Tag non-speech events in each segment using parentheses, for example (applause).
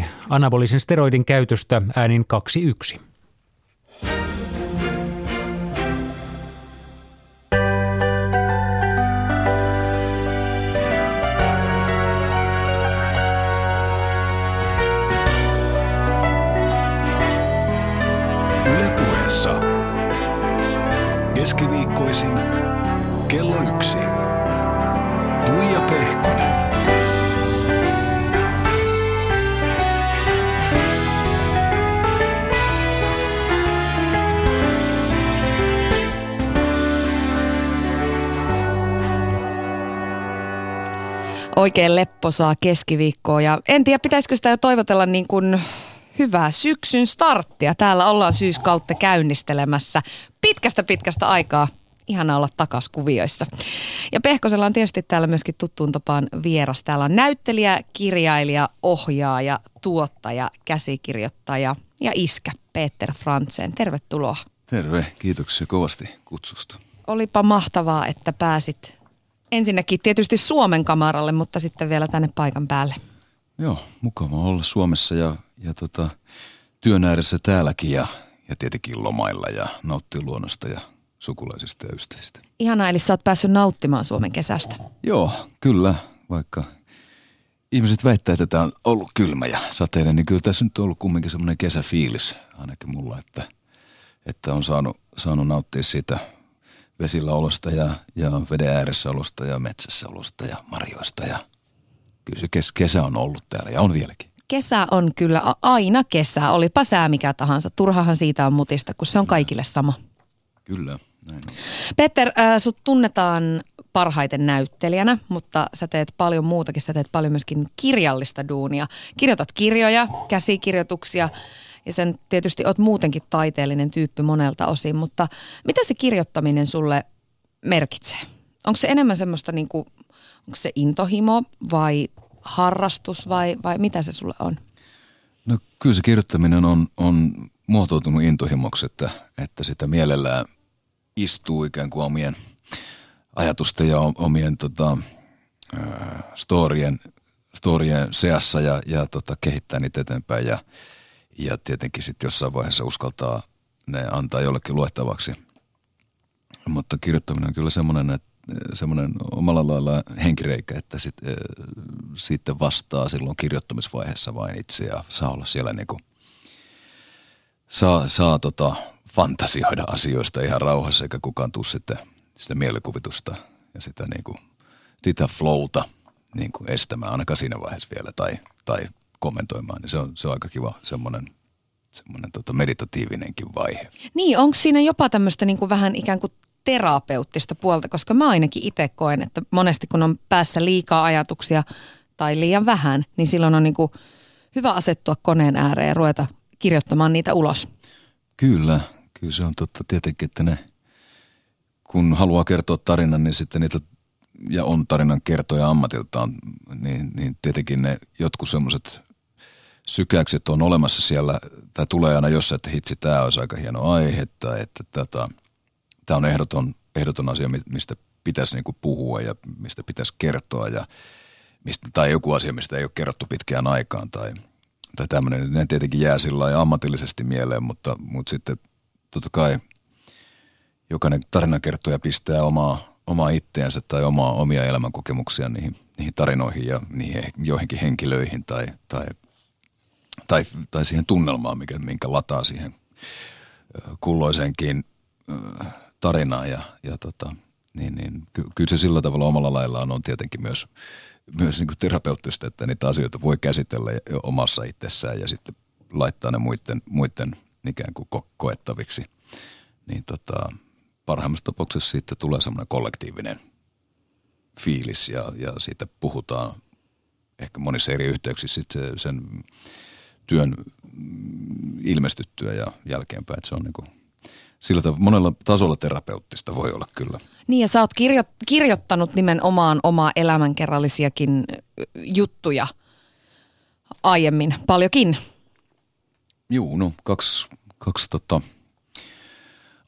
tuomari anabolisen steroidin käytöstä äänin 2-1. Ylepuheessa keskiviikkoisin kello yksi. Puija Pehkonen. Oikein lepposaa keskiviikkoa ja en tiedä pitäisikö sitä jo toivotella niin kuin hyvää syksyn starttia. Täällä ollaan syyskautta käynnistelemässä pitkästä pitkästä aikaa. Ihana olla takas kuvioissa. Ja Pehkosella on tietysti täällä myöskin tuttuun tapaan vieras. Täällä on näyttelijä, kirjailija, ohjaaja, tuottaja, käsikirjoittaja ja iskä Peter Frantzen. Tervetuloa. Terve, kiitoksia kovasti kutsusta. Olipa mahtavaa, että pääsit ensinnäkin tietysti Suomen kamaralle, mutta sitten vielä tänne paikan päälle. Joo, mukava olla Suomessa ja, ja tota, työn ääressä täälläkin ja, ja tietenkin lomailla ja nauttia luonnosta ja sukulaisista ja ystävistä. Ihanaa, eli sä oot päässyt nauttimaan Suomen kesästä. Joo, kyllä, vaikka ihmiset väittää, että tämä on ollut kylmä ja sateinen, niin kyllä tässä nyt on ollut kumminkin semmoinen kesäfiilis ainakin mulla, että, että on saanut, saanut nauttia siitä vesillä olosta ja, ja veden ääressä olosta ja metsässä olosta ja marjoista ja kyllä se kes, kesä on ollut täällä ja on vieläkin. Kesä on kyllä aina kesä, olipa sää mikä tahansa. Turhahan siitä on mutista, kun se on kaikille sama. Kyllä, näin on. Peter, äh, sut tunnetaan parhaiten näyttelijänä, mutta sä teet paljon muutakin. Sä teet paljon myöskin kirjallista duunia. Kirjoitat kirjoja, käsikirjoituksia ja sen tietysti oot muutenkin taiteellinen tyyppi monelta osin, mutta mitä se kirjoittaminen sulle merkitsee? Onko se enemmän semmoista niin kuin, onko se intohimo vai harrastus vai, vai mitä se sulle on? No kyllä se kirjoittaminen on, on muotoutunut intohimoksi, että, että sitä mielellään istuu ikään kuin omien ajatusten ja omien tota, storien, storien seassa ja, ja tota, kehittää niitä eteenpäin ja, ja tietenkin sitten jossain vaiheessa uskaltaa ne antaa jollekin luettavaksi. Mutta kirjoittaminen on kyllä semmoinen, että semmoinen omalla lailla henkireikä, että sit, äh, sitten vastaa silloin kirjoittamisvaiheessa vain itse ja saa olla siellä niinku, saa, saa tota, fantasioida asioista ihan rauhassa, eikä kukaan tuu sitten sitä mielikuvitusta ja sitä, niinku, sitä flowta niinku estämään ainakaan siinä vaiheessa vielä tai, tai kommentoimaan. Niin se, on, se on aika kiva semmoinen, semmoinen tota meditatiivinenkin vaihe. Niin, onko siinä jopa tämmöistä niin kuin vähän ikään kuin terapeuttista puolta, koska mä ainakin itse koen, että monesti kun on päässä liikaa ajatuksia tai liian vähän, niin silloin on niin kuin hyvä asettua koneen ääreen ja ruveta kirjoittamaan niitä ulos. Kyllä, kyllä se on totta tietenkin, että ne, kun haluaa kertoa tarinan, niin sitten niitä, ja on tarinan kertoja ammatiltaan, niin, niin tietenkin ne jotkut semmoiset sykäykset on olemassa siellä, tai tulee aina jossain, että hitsi, tämä olisi aika hieno aihe, tai että tätä, tämä on ehdoton, ehdoton asia, mistä pitäisi niin puhua ja mistä pitäisi kertoa, ja mistä, tai joku asia, mistä ei ole kerrottu pitkään aikaan, tai, tai tämmöinen, ne tietenkin jää sillä ammatillisesti mieleen, mutta, mutta sitten totta kai jokainen tarinankertoja pistää omaa, omaa itteensä tai omaa, omia elämänkokemuksia niihin, niihin tarinoihin ja niihin joihinkin henkilöihin tai, tai, tai, tai siihen tunnelmaan, mikä, minkä lataa siihen kulloisenkin tarinaan ja, ja tota, niin, niin, ky, kyllä se sillä tavalla omalla laillaan on tietenkin myös, myös niin terapeuttista, että niitä asioita voi käsitellä omassa itsessään ja sitten laittaa ne muiden, muiden ikään kuin ko- koettaviksi. Niin tota, parhaimmassa tapauksessa siitä tulee semmoinen kollektiivinen fiilis ja, ja siitä puhutaan ehkä monissa eri yhteyksissä sen työn ilmestyttyä ja jälkeenpäin. Että se on niin kuin, sillä tavalla, monella tasolla terapeuttista voi olla kyllä. Niin ja sä oot kirjo- kirjoittanut nimenomaan omaa elämänkerrallisiakin juttuja aiemmin, paljonkin. Juu, no kaksi, kaksi tota,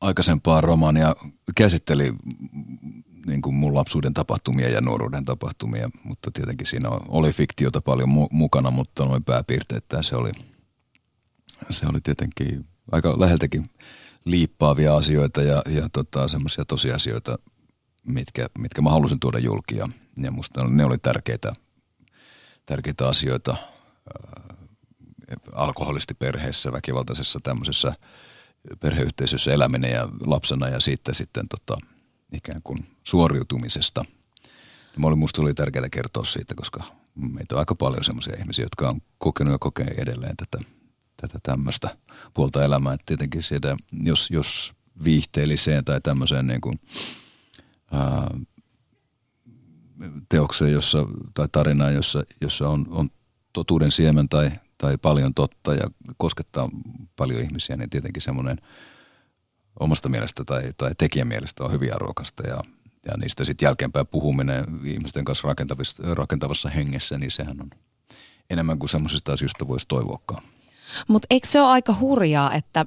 aikaisempaa romaania käsitteli niin kuin mun lapsuuden tapahtumia ja nuoruuden tapahtumia, mutta tietenkin siinä oli fiktiota paljon mu- mukana, mutta noin pääpiirteet se oli, se oli tietenkin aika läheltäkin liippaavia asioita ja, ja tota, semmoisia tosiasioita, mitkä, mitkä mä halusin tuoda julki ja, ja musta ne oli tärkeitä, tärkeitä asioita äh, alkoholistiperheessä, väkivaltaisessa tämmöisessä perheyhteisössä eläminen ja lapsena ja sitten, sitten tota, ikään kuin suoriutumisesta. Ja mulle musta oli tärkeää kertoa siitä, koska meitä on aika paljon semmoisia ihmisiä, jotka on kokenut ja kokee edelleen tätä, tätä tämmöistä puolta elämää. Että tietenkin siitä, jos, jos viihteelliseen tai tämmöiseen niin kuin, ää, teokseen jossa, tai tarinaan, jossa, jossa on, on totuuden siemen tai, tai paljon totta ja koskettaa paljon ihmisiä, niin tietenkin semmoinen – omasta mielestä tai, tai tekijän mielestä on hyvin arvokasta ja, ja niistä sitten jälkeenpäin puhuminen ihmisten kanssa rakentavassa hengessä, niin sehän on enemmän kuin semmoisista asioista voisi toivoakaan. Mutta eikö se ole aika hurjaa, että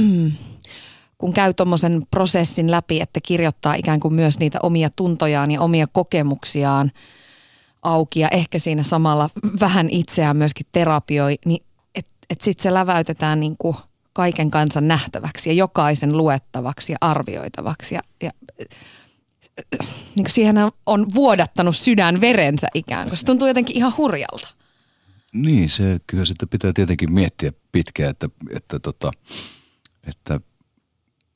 (clears throat) kun käy tuommoisen prosessin läpi, että kirjoittaa ikään kuin myös niitä omia tuntojaan ja omia kokemuksiaan auki ja ehkä siinä samalla vähän itseään myöskin terapioi, niin että et sitten se läväytetään niin kuin – kaiken kansan nähtäväksi ja jokaisen luettavaksi ja arvioitavaksi. Ja, ja niin kuin siihen on vuodattanut sydän verensä ikään kuin. Se tuntuu jotenkin ihan hurjalta. Niin, se kyllä sitten pitää tietenkin miettiä pitkään, että, että, tota, että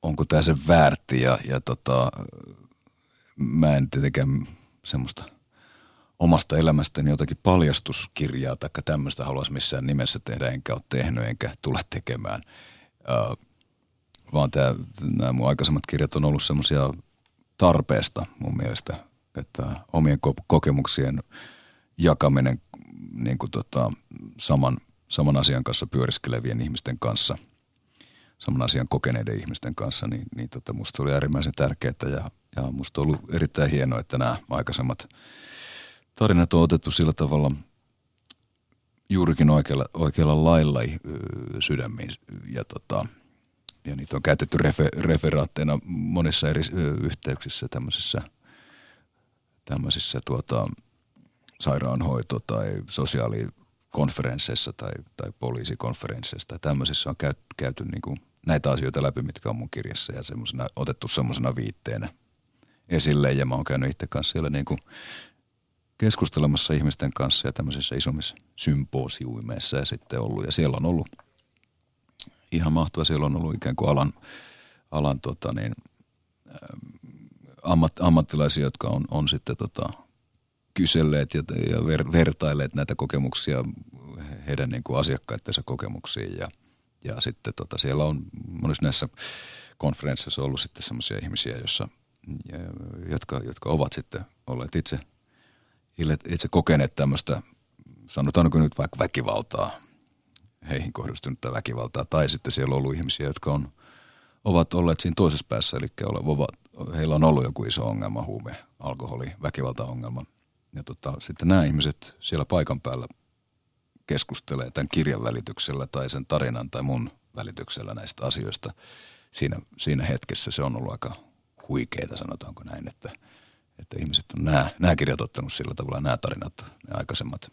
onko tämä se väärti ja, ja tota, mä en tietenkään semmoista omasta elämästäni jotakin paljastuskirjaa tai tämmöistä haluaisi missään nimessä tehdä, enkä ole tehnyt enkä tule tekemään. Uh, vaan nämä mun aikaisemmat kirjat on ollut semmoisia tarpeesta mun mielestä, että omien kokemuksien jakaminen niin kuin tota, saman, saman asian kanssa pyöriskelevien ihmisten kanssa, saman asian kokeneiden ihmisten kanssa, niin, niin tota, musta oli äärimmäisen tärkeää ja, ja musta on ollut erittäin hienoa, että nämä aikaisemmat – tarinat on otettu sillä tavalla juurikin oikealla, oikealla lailla sydämiin. Ja, tota, ja niitä on käytetty refe, referaatteina monissa eri yhteyksissä tämmöisissä, tämmöisissä tuota, sairaanhoito- tai sosiaalikonferensseissa tai, tai poliisikonferensseissa. Tai tämmöisissä on käyt, käyty niin kuin näitä asioita läpi, mitkä on mun kirjassa ja otettu semmoisena viitteenä esille. Ja mä oon käynyt itse kanssa siellä niin kuin keskustelemassa ihmisten kanssa ja tämmöisissä isommissa symposiuimeissa ja sitten ollut. Ja siellä on ollut ihan mahtava, siellä on ollut ikään kuin alan, alan tota niin, ammat, ammattilaisia, jotka on, on sitten tota, kyselleet ja, ja ver, vertailleet näitä kokemuksia heidän niin kuin asiakkaittensa kokemuksiin ja, ja sitten tota, siellä on monissa näissä konferensseissa ollut sitten semmoisia ihmisiä, jossa, jotka, jotka ovat sitten olleet itse – itse kokeneet tämmöistä, sanotaanko nyt vaikka väkivaltaa, heihin kohdistunutta väkivaltaa, tai sitten siellä on ollut ihmisiä, jotka on, ovat olleet siinä toisessa päässä, eli ovat, heillä on ollut joku iso ongelma, huume, alkoholi, väkivaltaongelma. Ja tota, sitten nämä ihmiset siellä paikan päällä keskustelee tämän kirjan välityksellä tai sen tarinan tai mun välityksellä näistä asioista. Siinä, siinä hetkessä se on ollut aika huikeeta, sanotaanko näin, että – että ihmiset on nämä, nämä kirjat ottanut sillä tavalla nämä tarinat, ne aikaisemmat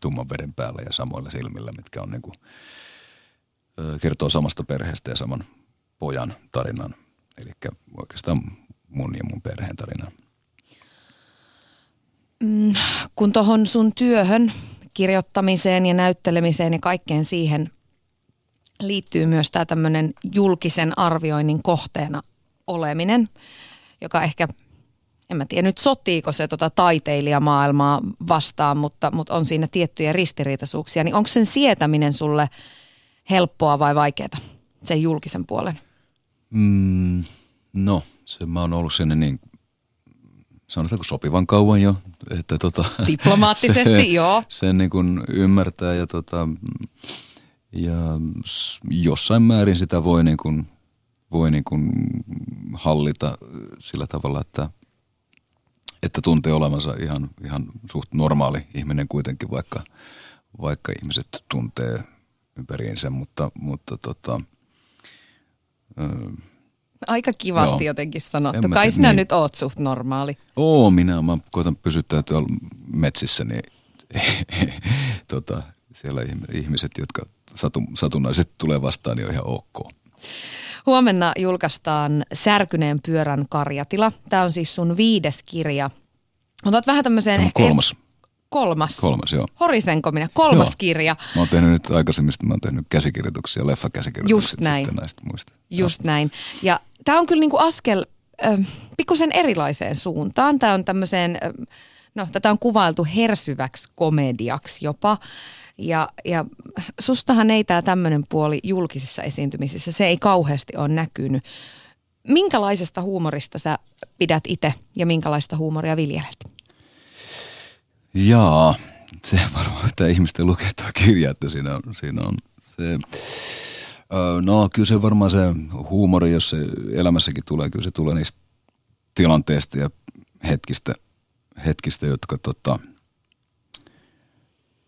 tumman veden päällä ja samoilla silmillä, mitkä on niin kuin, kertoo samasta perheestä ja saman pojan tarinan. Eli oikeastaan mun ja mun perheen tarinan. Mm, kun tuohon sun työhön, kirjoittamiseen ja näyttelemiseen ja kaikkeen siihen liittyy myös tämä tämmöinen julkisen arvioinnin kohteena oleminen, joka ehkä en mä tiedä nyt sotiiko se tota taiteilijamaailmaa vastaan, mutta, mutta on siinä tiettyjä ristiriitaisuuksia. Niin onko sen sietäminen sulle helppoa vai vaikeaa, sen julkisen puolen? Mm, no, se mä oon ollut sinne niin, sanotaanko sopivan kauan jo. Että tota, (laughs) Diplomaattisesti, se, joo. Sen niin kuin ymmärtää ja, tota, ja jossain määrin sitä voi niin kuin, voi niin kuin hallita sillä tavalla, että – että tuntee olevansa ihan, ihan suht normaali ihminen kuitenkin, vaikka, vaikka ihmiset tuntee ympäriinsä, mutta, mutta tota, Aika kivasti Joo. jotenkin sanottu. En mä Kai sinä niin. nyt oot suht normaali. Oo, minä mä koitan pysyttää tuolla metsissä, niin (laughs) tota, siellä ihm- ihmiset, jotka satu, satunnaisesti tulee vastaan, niin on ihan ok. Huomenna julkaistaan Särkyneen pyörän karjatila. Tämä on siis sun viides kirja. Otat vähän tämmöiseen... Ehkä- kolmas, Kolmas. kolmas, joo. Horisenko minä? Kolmas Joo. kirja. Mä oon tehnyt nyt aikaisemmin, mä oon tehnyt käsikirjoituksia, leffakäsikirjoituksia Just näin. sitten näistä muista. Just näin. Ja tämä on kyllä niinku askel äh, pikkusen erilaiseen suuntaan. Tämä on tämmöiseen, äh, no tätä on kuvailtu hersyväksi komediaksi jopa. Ja, ja sustahan ei tämä tämmöinen puoli julkisissa esiintymisissä, se ei kauheasti ole näkynyt. Minkälaisesta huumorista sä pidät itse ja minkälaista huumoria viljelet? Jaa, se (laughs) varmaan pitää ihmisten lukea tuo kirja, että siinä siinä on se, öö, no kyllä se varmaan se huumori, jos se elämässäkin tulee, kyllä se tulee niistä tilanteista ja hetkistä, hetkistä jotka tota,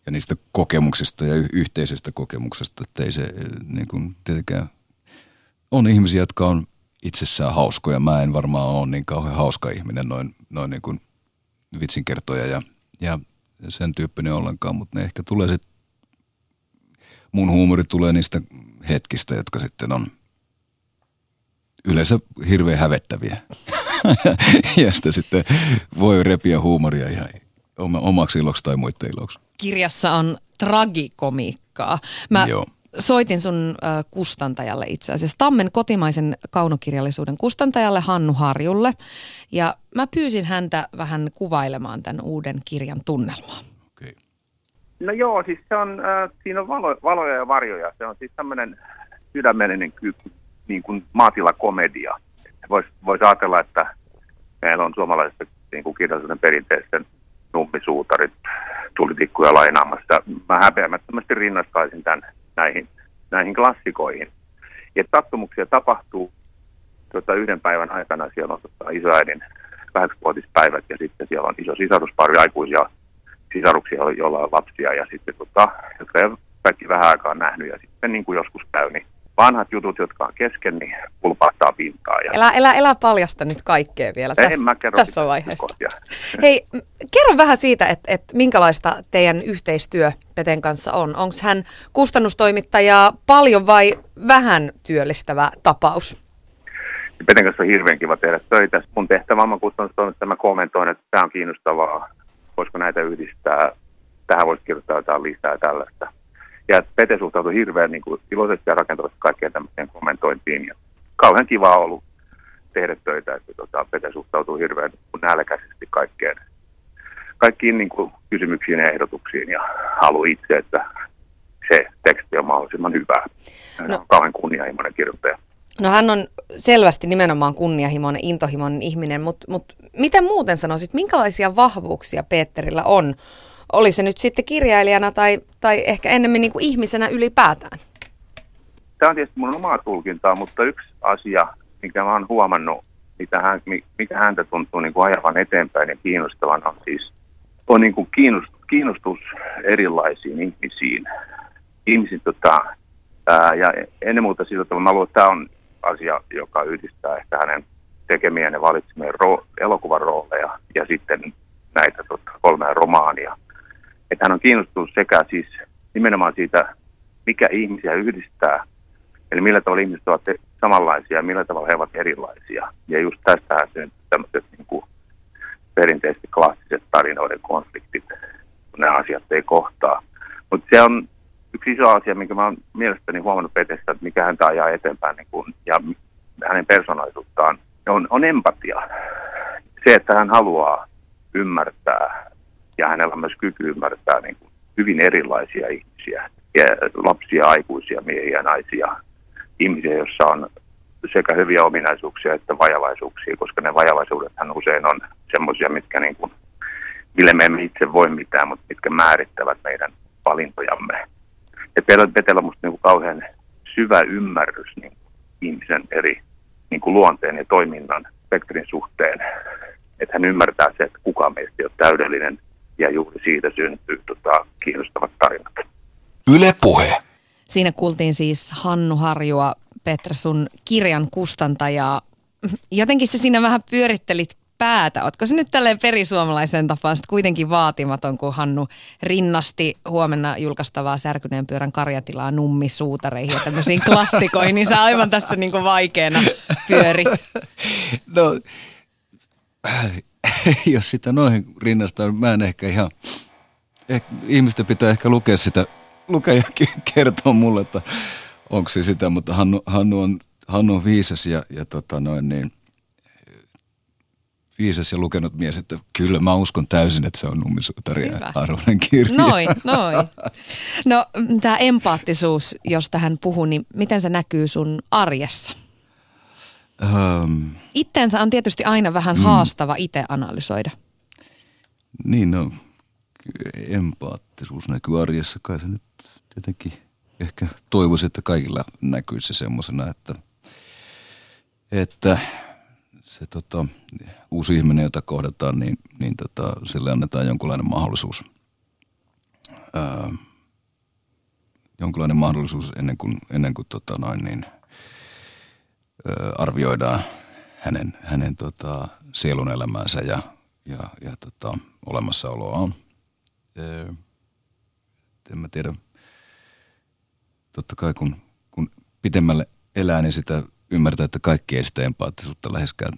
ja niistä kokemuksista ja yhteisestä kokemuksesta, että ei se eh, niin kuin tietenkään, on ihmisiä, jotka on itsessään hauskoja. Mä en varmaan ole niin kauhean hauska ihminen noin, noin niin kuin vitsinkertoja ja, ja sen tyyppinen ollenkaan, mutta ne ehkä tulee sitten, mun huumori tulee niistä hetkistä, jotka sitten on yleensä hirveän hävettäviä. (laughs) ja sitä sitten voi repiä huumoria ihan oma- omaksi iloksi tai muiden iloksi. Kirjassa on tragikomiikkaa. Mä Joo. soitin sun äh, kustantajalle itse asiassa, Tammen kotimaisen kaunokirjallisuuden kustantajalle Hannu Harjulle. Ja mä pyysin häntä vähän kuvailemaan tämän uuden kirjan tunnelmaa. Okay. No joo, siis se on, äh, siinä on valo, valoja ja varjoja. Se on siis tämmöinen sydämellinen niin kuin maatilakomedia. Voisi vois ajatella, että meillä on suomalaisessa niin kuin kirjallisuuden perinteessä nummisuutarit tulitikkuja lainaamassa. Mä häpeämättömästi rinnastaisin tämän näihin, näihin klassikoihin. Ja sattumuksia tapahtuu tota, yhden päivän aikana. Siellä on tota, isoäidin kahdeksanvuotispäivät ja sitten siellä on iso sisaruspari aikuisia sisaruksia, joilla on lapsia ja sitten, tota, jotka ei kaikki vähän aikaa nähnyt ja sitten niin kuin joskus käy, niin vanhat jutut, jotka on kesken, niin pulpahtaa pintaa. Ja Elä, elä, elä paljasta nyt kaikkea vielä en tässä, mä kerro tässä vaiheessa. yksityiskohtia. (laughs) Hei, kerro vähän siitä, että, että minkälaista teidän yhteistyö Peten kanssa on. Onko hän kustannustoimittaja paljon vai vähän työllistävä tapaus? Peten kanssa on hirveän kiva tehdä töitä. Mun tehtävä on kustannustoimittaja, mä kommentoin, että tämä on kiinnostavaa. Voisiko näitä yhdistää? Tähän voisi kirjoittaa jotain lisää tällaista. Ja Pete suhtautui hirveän niin kuin, iloisesti ja rakentavasti kaikkeen tämmöiseen kommentointiin. Ja kauhean kiva ollut tehdä töitä, että tota, Pete suhtautuu hirveän nälkäisesti kaikkeen, kaikkiin niin kuin, kysymyksiin ja ehdotuksiin ja haluaa itse, että se teksti on mahdollisimman hyvä. Hän No. on kauhean kunnianhimoinen kirjoittaja. No hän on selvästi nimenomaan kunnianhimoinen, intohimoinen ihminen, mutta mut miten muuten sanoisit, minkälaisia vahvuuksia Peterillä on? Oli se nyt sitten kirjailijana tai, tai ehkä ennemmin niin kuin ihmisenä ylipäätään? Tämä on tietysti mun omaa tulkintaa, mutta yksi asia, mikä mä oon huomannut, mitä hän, mi- mikä häntä tuntuu niin kuin ajavan eteenpäin ja kiinnostavan, on siis on niin kuin kiinnostus, kiinnostus erilaisiin ihmisiin. Ihmisiin tota, ää, ja ennen muuta sillä tavalla, mä luulen, että tämä on asia, joka yhdistää ehkä hänen tekemien ja valitsemien ro- elokuvan rooleja ja sitten näitä tota, kolmea romaania. Että hän on kiinnostunut sekä siis nimenomaan siitä, mikä ihmisiä yhdistää, eli millä tavalla ihmiset ovat samanlaisia ja millä tavalla he ovat erilaisia. Ja just tästähän syntyy tämmöiset niin kuin perinteiset klassiset tarinoiden konfliktit, kun nämä asiat ei kohtaa. Mutta se on yksi iso asia, minkä mä mielestäni huomannut Petestä, että mikä häntä ajaa eteenpäin niin kun, ja hänen persoonallisuuttaan, on, on empatia. Se, että hän haluaa ymmärtää ja hänellä on myös kyky ymmärtää niin kuin hyvin erilaisia ihmisiä, ja lapsia, aikuisia, miehiä, naisia, ihmisiä, joissa on sekä hyviä ominaisuuksia että vajavaisuuksia, koska ne vajavaisuudethan usein on semmoisia, mitkä niin kuin, mille me emme itse voi mitään, mutta mitkä määrittävät meidän valintojamme. Ja Petellä on musta niin kuin kauhean syvä ymmärrys niin kuin ihmisen eri niin kuin luonteen ja toiminnan spektrin suhteen. Että hän ymmärtää se, että kukaan meistä ei ole täydellinen ja juuri siitä syntyy tota, kiinnostavat tarinat. Yle Puhe. Siinä kuultiin siis Hannu Harjua Petra, sun kirjan kustantajaa. Jotenkin se siinä vähän pyörittelit päätä. Ootko se nyt tälleen perisuomalaisen tapaan kuitenkin vaatimaton, kun Hannu rinnasti huomenna julkaistavaa särkyneen pyörän karjatilaa nummisuutareihin ja tämmöisiin (laughs) klassikoihin, niin sä aivan tässä niin kuin vaikeana pyörit. No, (laughs) jos sitä noihin rinnastaa, mä en ehkä ihan, eh, ihmisten pitää ehkä lukea sitä, lukea ja kertoa mulle, että onko se sitä, mutta Hannu, Hannu, on, Hannu on viisas ja, ja tota noin niin – viisas ja lukenut mies, että kyllä mä uskon täysin, että se on Nummisuutari ja arvoinen kirja. Noin, (laughs) noin. No tämä empaattisuus, jos tähän puhun, niin miten se näkyy sun arjessa? Um, Itteensä on tietysti aina vähän mm, haastava itse analysoida. Niin no, empaattisuus näkyy arjessa. Kai se nyt tietenkin ehkä toivoisin, että kaikilla näkyisi se semmoisena, että, että – se tota, uusi ihminen, jota kohdataan, niin, niin tota, sille annetaan jonkunlainen mahdollisuus. Ää, jonkunlainen mahdollisuus ennen kuin, ennen kuin tota noin, niin, arvioidaan hänen, hänen tota, sielun elämäänsä ja, ja, ja tota, olemassaoloaan. Ää, en mä tiedä, totta kai kun, kun pitemmälle elää, niin sitä ymmärtää, että kaikki ei sitä empaattisuutta läheskään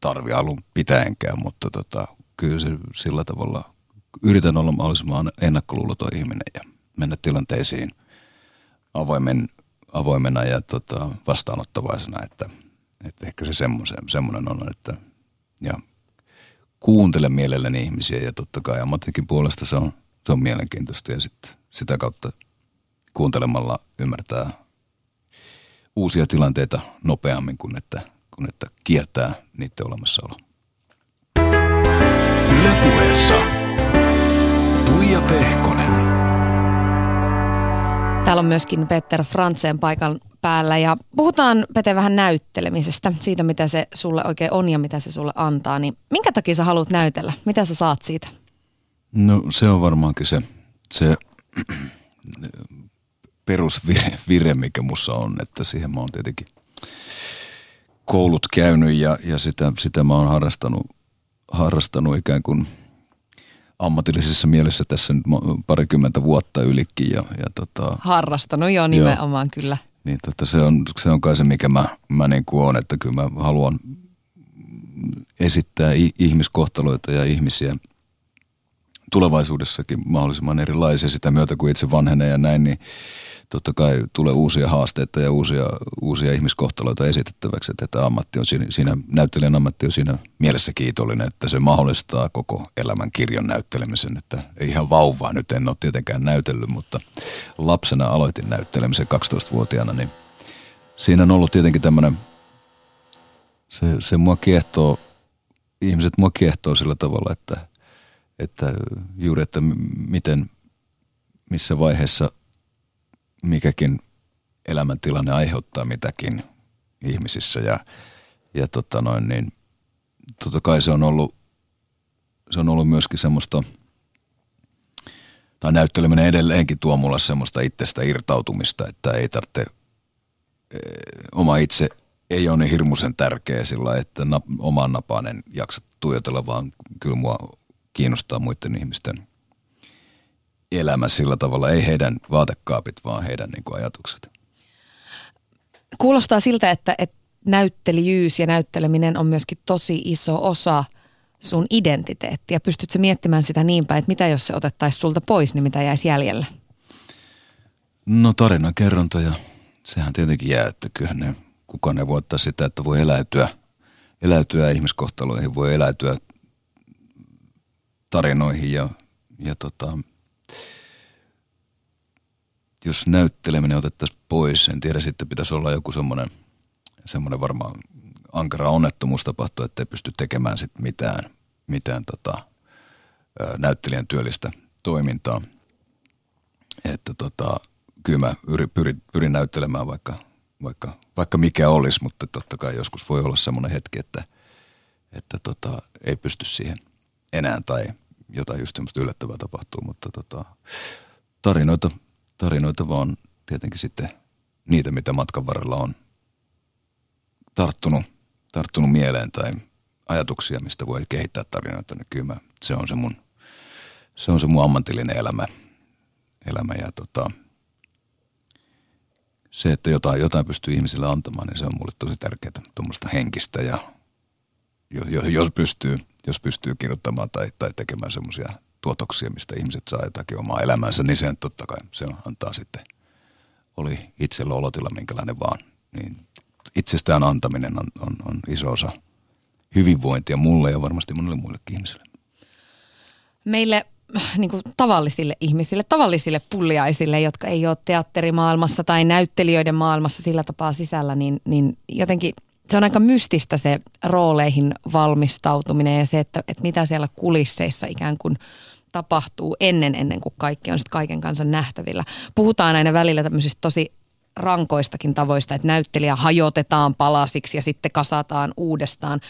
tarvi alun pitäenkään, mutta tota, kyllä se sillä tavalla yritän olla mahdollisimman ennakkoluuloton ihminen ja mennä tilanteisiin avoimen, avoimena ja tota, vastaanottavaisena, että, että ehkä se semmoinen, on, että ja kuuntele mielelläni ihmisiä ja totta kai ammatinkin puolesta se on, se on mielenkiintoista ja sit, sitä kautta kuuntelemalla ymmärtää uusia tilanteita nopeammin kuin että, kuin että kieltää niiden olemassaolo. Ylepuheessa Tuija Pehkonen. Täällä on myöskin Peter Frantzen paikan päällä ja puhutaan Pete vähän näyttelemisestä, siitä mitä se sulle oikein on ja mitä se sulle antaa. Niin minkä takia sä haluat näytellä? Mitä sä saat siitä? No se on varmaankin se, se perusvire, vire, mikä mussa on, että siihen mä oon tietenkin koulut käynyt ja, ja sitä, sitä mä oon harrastanut, harrastanut ikään kuin ammatillisessa mielessä tässä nyt parikymmentä vuotta ylikin. Ja, ja tota, harrastanut jo nimenomaan jo, kyllä. Niin tota, se, on, se on kai se, mikä mä, mä niin kuin on, että kyllä mä haluan esittää ihmiskohtaloita ja ihmisiä tulevaisuudessakin mahdollisimman erilaisia sitä myötä, kuin itse vanhenee ja näin, niin totta kai tulee uusia haasteita ja uusia, uusia ihmiskohtaloita esitettäväksi, että tämä ammatti on siinä, näyttelijän ammatti on siinä mielessä kiitollinen, että se mahdollistaa koko elämän kirjon näyttelemisen, että ei ihan vauvaa nyt en ole tietenkään näytellyt, mutta lapsena aloitin näyttelemisen 12-vuotiaana, niin siinä on ollut tietenkin tämmöinen, se, se mua kiehtoo, ihmiset mua kiehtoo sillä tavalla, että, että juuri, että miten, missä vaiheessa mikäkin elämäntilanne aiheuttaa mitäkin ihmisissä. Ja, ja tota noin, niin totta kai se on ollut, se on ollut myöskin semmoista, tai näytteleminen edelleenkin tuo mulle semmoista itsestä irtautumista, että ei tarvitse, e, oma itse ei ole niin hirmuisen tärkeä sillä, että oman napaan en jaksa tuijotella, vaan kyllä mua kiinnostaa muiden ihmisten elämä sillä tavalla, ei heidän vaatekaapit, vaan heidän niin kuin ajatukset. Kuulostaa siltä, että, että näyttelijyys ja näytteleminen on myöskin tosi iso osa sun identiteettiä. Pystytkö miettimään sitä niin päin, että mitä jos se otettaisiin sulta pois, niin mitä jäisi jäljellä? No tarinan kerronta ja sehän tietenkin jää, että kyllähän ne, kukaan ei voi ottaa sitä, että voi eläytyä, eläytyä ihmiskohtaloihin, voi eläytyä tarinoihin ja, ja tota, jos näytteleminen otettaisiin pois, en tiedä, sitten pitäisi olla joku semmoinen, semmoinen varmaan ankara onnettomuus tapahtua, ettei pysty tekemään sit mitään, mitään tota, näyttelijän työllistä toimintaa. Että tota, kyllä mä pyrin, pyrin näyttelemään vaikka, vaikka, vaikka mikä olisi, mutta totta kai joskus voi olla semmoinen hetki, että, että tota, ei pysty siihen enää tai jotain just semmoista yllättävää tapahtuu, mutta tota, tarinoita, tarinoita vaan tietenkin sitten niitä, mitä matkan varrella on tarttunut, tarttunut mieleen tai ajatuksia, mistä voi kehittää tarinoita, niin kyllä mä, se on se mun, se on se mun ammatillinen elämä. elämä ja tota, se, että jotain, jotain pystyy ihmisille antamaan, niin se on mulle tosi tärkeää, tuommoista henkistä ja jos pystyy, jos pystyy kirjoittamaan tai, tai tekemään semmoisia tuotoksia, mistä ihmiset saa jotakin omaa elämäänsä, niin sen totta kai se antaa sitten, oli itsellä olotila minkälainen vaan, niin itsestään antaminen on, on, on iso osa hyvinvointia mulle ja varmasti monille muillekin ihmisille. Meille niin kuin tavallisille ihmisille, tavallisille pulliaisille, jotka ei ole teatterimaailmassa tai näyttelijöiden maailmassa sillä tapaa sisällä, niin, niin jotenkin se on aika mystistä se rooleihin valmistautuminen ja se, että, että mitä siellä kulisseissa ikään kuin tapahtuu ennen, ennen kuin kaikki on sitten kaiken kanssa nähtävillä. Puhutaan aina välillä tämmöisistä tosi rankoistakin tavoista, että näyttelijä hajotetaan palasiksi ja sitten kasataan uudestaan.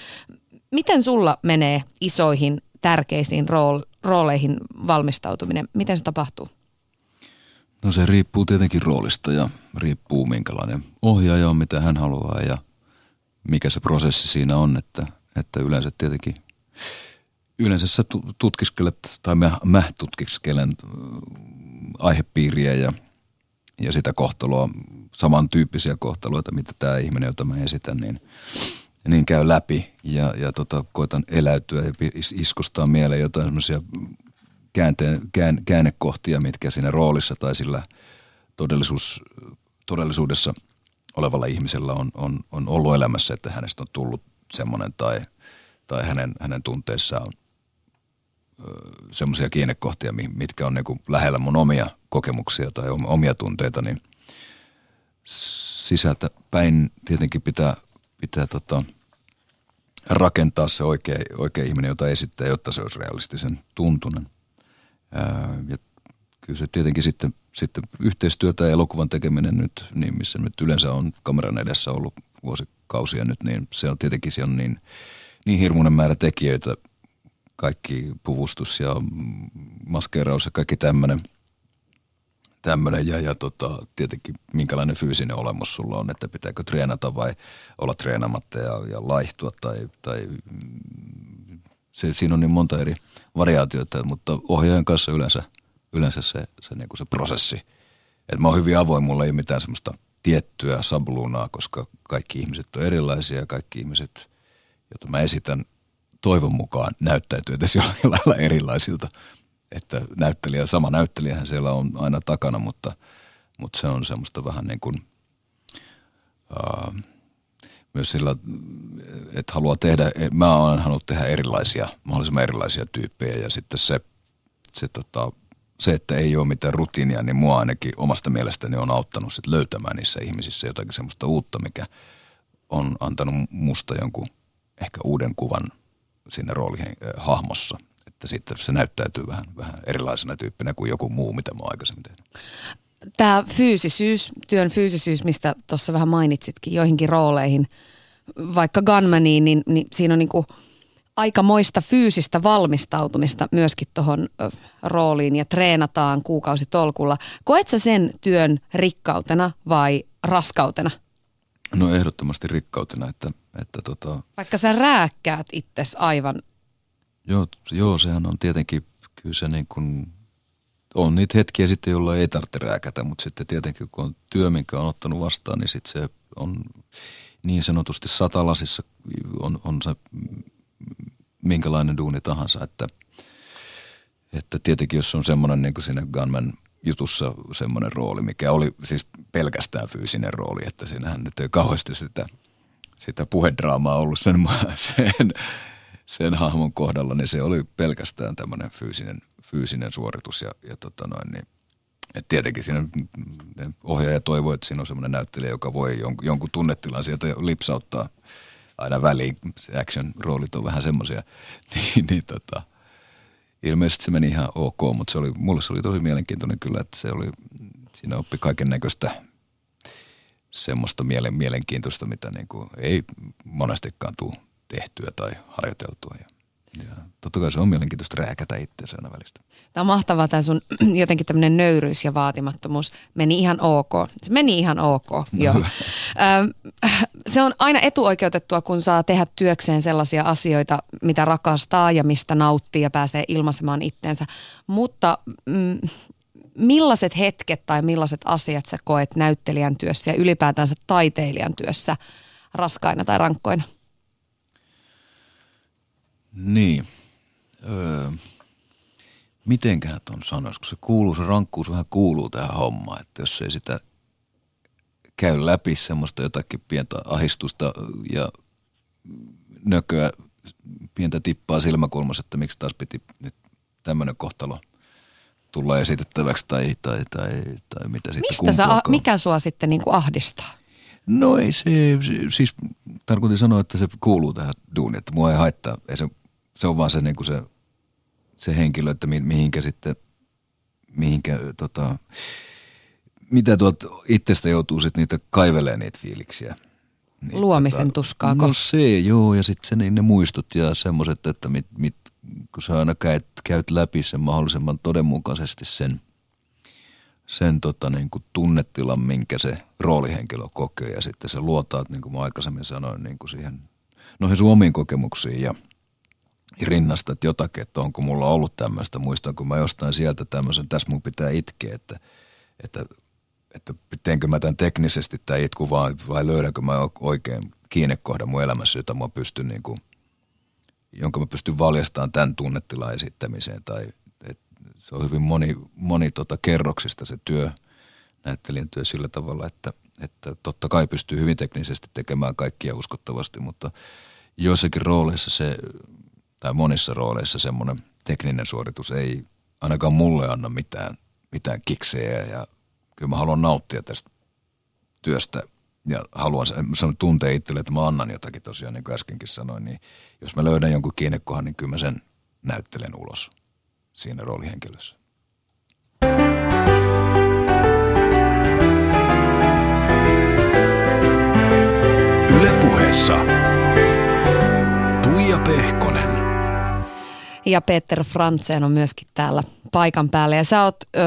Miten sulla menee isoihin tärkeisiin rool, rooleihin valmistautuminen? Miten se tapahtuu? No se riippuu tietenkin roolista ja riippuu minkälainen ohjaaja on, mitä hän haluaa ja mikä se prosessi siinä on, että, että yleensä tietenkin yleensä sä tutkiskelet tai mä, mä tutkiskelen aihepiiriä ja, ja sitä kohtaloa, samantyyppisiä kohtaloita, mitä tämä ihminen, jota mä esitän, niin, niin käy läpi ja, ja tota, koitan eläytyä ja iskustaa mieleen jotain semmoisia käänteen, kään, käännekohtia, mitkä siinä roolissa tai sillä todellisuus, todellisuudessa olevalla ihmisellä on, on, on ollut elämässä, että hänestä on tullut semmoinen tai, tai hänen, hänen tunteissaan on semmoisia kiinnekohtia, mitkä on niin lähellä mun omia kokemuksia tai omia tunteita, niin sisältä päin tietenkin pitää, pitää tota, rakentaa se oikea, oikea ihminen, jota esittää, jotta se olisi realistisen tuntunen. Ja kyllä se tietenkin sitten, sitten yhteistyötä ja elokuvan tekeminen nyt, niin missä nyt yleensä on kameran edessä ollut vuosikausia nyt, niin se on tietenkin se on niin, niin hirmuinen määrä tekijöitä, kaikki puvustus ja maskeeraus ja kaikki tämmöinen. Tämmöinen ja, ja tota, tietenkin minkälainen fyysinen olemus sulla on, että pitääkö treenata vai olla treenamatta ja, ja laihtua tai, tai se, siinä on niin monta eri variaatioita, mutta ohjaajan kanssa yleensä, yleensä se, se, niin kuin se prosessi. Että mä oon hyvin avoin, mulla ei ole mitään semmoista tiettyä sabluunaa, koska kaikki ihmiset on erilaisia kaikki ihmiset, joita mä esitän – toivon mukaan näyttäytyy edes (laughs) jollain lailla erilaisilta. Että näyttelijä, sama näyttelijähän siellä on aina takana, mutta, mutta se on semmoista vähän niin kuin, uh, myös sillä, että haluaa tehdä, mä olen halunnut tehdä erilaisia, mahdollisimman erilaisia tyyppejä ja sitten se, se, tota, se, että ei ole mitään rutiinia, niin mua ainakin omasta mielestäni on auttanut sit löytämään niissä ihmisissä jotakin semmoista uutta, mikä on antanut musta jonkun ehkä uuden kuvan – siinä roolihahmossa. Että sitten se näyttäytyy vähän, vähän erilaisena tyyppinä kuin joku muu, mitä mä oon aikaisemmin tehnyt. Tämä fyysisyys, työn fyysisyys, mistä tuossa vähän mainitsitkin joihinkin rooleihin, vaikka Gunmaniin, niin, niin siinä on niin kuin aikamoista fyysistä valmistautumista myöskin tuohon rooliin ja treenataan kuukausitolkulla. Koet sä sen työn rikkautena vai raskautena? No ehdottomasti rikkautena, että, että tota... Vaikka sä rääkkäät itses aivan. Joo, joo, sehän on tietenkin, kyllä se niin kuin, on niitä hetkiä sitten, jolloin ei tarvitse rääkätä, mutta sitten tietenkin kun on työ, minkä on ottanut vastaan, niin sitten se on niin sanotusti satalasissa on, on se minkälainen duuni tahansa, että, että tietenkin jos on semmoinen niin kuin siinä Gunman – jutussa semmoinen rooli, mikä oli siis pelkästään fyysinen rooli, että siinähän nyt ei kauheasti sitä, sitä puhedraamaa ollut sen, (laughs) sen, sen hahmon kohdalla, niin se oli pelkästään tämmöinen fyysinen, fyysinen suoritus ja, ja tota noin, niin et tietenkin siinä ohjaaja toivoo, että siinä on semmoinen näyttelijä, joka voi jonkun, jonkun tunnetilan sieltä lipsauttaa aina väliin. Se action-roolit on vähän semmoisia. (laughs) niin, niin tota, ilmeisesti se meni ihan ok, mutta se oli, mulle se oli tosi mielenkiintoinen kyllä, että se oli, siinä oppi kaiken näköistä semmoista mielen, mielenkiintoista, mitä niin kuin ei monestikaan tule tehtyä tai harjoiteltua. Ja ja totta kai se on mielenkiintoista rääkätä itseänsä aina välistä. Tämä on mahtavaa tämä sun (clears throat) jotenkin tämmöinen nöyryys ja vaatimattomuus. Meni ihan ok. Se meni ihan ok, (laughs) joo. Ö, se on aina etuoikeutettua, kun saa tehdä työkseen sellaisia asioita, mitä rakastaa ja mistä nauttii ja pääsee ilmaisemaan itteensä. Mutta mm, millaiset hetket tai millaiset asiat sä koet näyttelijän työssä ja ylipäätänsä taiteilijan työssä raskaina tai rankkoina? Niin. Öö, mitenköhän ton sanoisi, kun se kuuluu, se rankkuus vähän kuuluu tähän hommaan, että jos ei sitä käy läpi semmoista jotakin pientä ahistusta ja nököä, pientä tippaa silmäkulmassa, että miksi taas piti nyt tämmöinen kohtalo tulla esitettäväksi tai, tai, tai, tai mitä sitten Mistä sä, mikä sua sitten niin kuin ahdistaa? No ei se, siis tarkoitin sanoa, että se kuuluu tähän duuniin, että mua ei haittaa. Ei se, se on vaan se, niin kuin se, se henkilö, että mi, mihinkä sitten, mihinkä tota, mitä tuolta itsestä joutuu sitten niitä kaivelee niitä fiiliksiä. Niin, Luomisen tota, tuskaako? No se, joo, ja sitten niin ne muistot ja semmoiset, että mit, mit, kun sä aina käyt, käyt läpi sen mahdollisimman todenmukaisesti sen, sen tota, niin kuin tunnetilan, minkä se roolihenkilö kokee ja sitten se luotaat, niin kuin mä aikaisemmin sanoin, niin kuin siihen noihin sun omiin kokemuksiin ja rinnastat jotakin, että onko mulla ollut tämmöistä. Muistan, kun mä jostain sieltä tämmöisen, tässä mun pitää itkeä, että, että, että teenkö mä tämän teknisesti tai itku vai, vai löydänkö mä oikein kiinnekohdan mun elämässä, jota mä pystyn niin kuin, jonka mä pystyn valjastamaan tämän tunnetilan esittämiseen. Tai et, se on hyvin moni, moni tota kerroksista se työ, näyttelijän työ sillä tavalla, että, että totta kai pystyy hyvin teknisesti tekemään kaikkia uskottavasti, mutta joissakin rooleissa se, tai monissa rooleissa semmoinen tekninen suoritus ei ainakaan mulle anna mitään, mitään kiksejä. Ja kyllä mä haluan nauttia tästä työstä ja haluan sen tuntee itselle, että mä annan jotakin tosiaan, niin kuin äskenkin sanoin, niin jos mä löydän jonkun kiinnekohan, niin kyllä mä sen näyttelen ulos siinä roolihenkilössä. Ylepuheessa Tuija Pehkonen. Ja Peter Frantzen on myöskin täällä paikan päällä. Ja sä oot ö,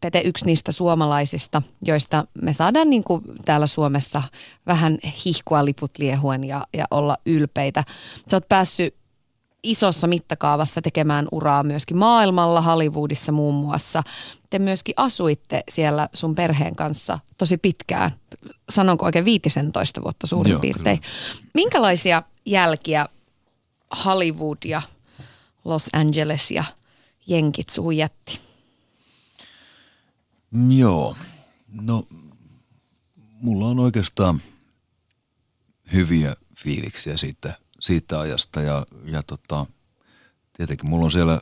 Pete yksi niistä suomalaisista, joista me saadaan niin kuin täällä Suomessa vähän hihkua liput liehuen ja, ja olla ylpeitä. Sä oot päässyt isossa mittakaavassa tekemään uraa myöskin maailmalla, Hollywoodissa muun muassa. Te myöskin asuitte siellä sun perheen kanssa tosi pitkään, sanonko oikein 15 vuotta suurin Joo, piirtein. Kyllä. Minkälaisia jälkiä Hollywood ja Los Angeles ja jenkit suhun jätti? Joo, no mulla on oikeastaan hyviä fiiliksiä siitä, siitä ajasta ja, ja tota, tietenkin mulla on, siellä,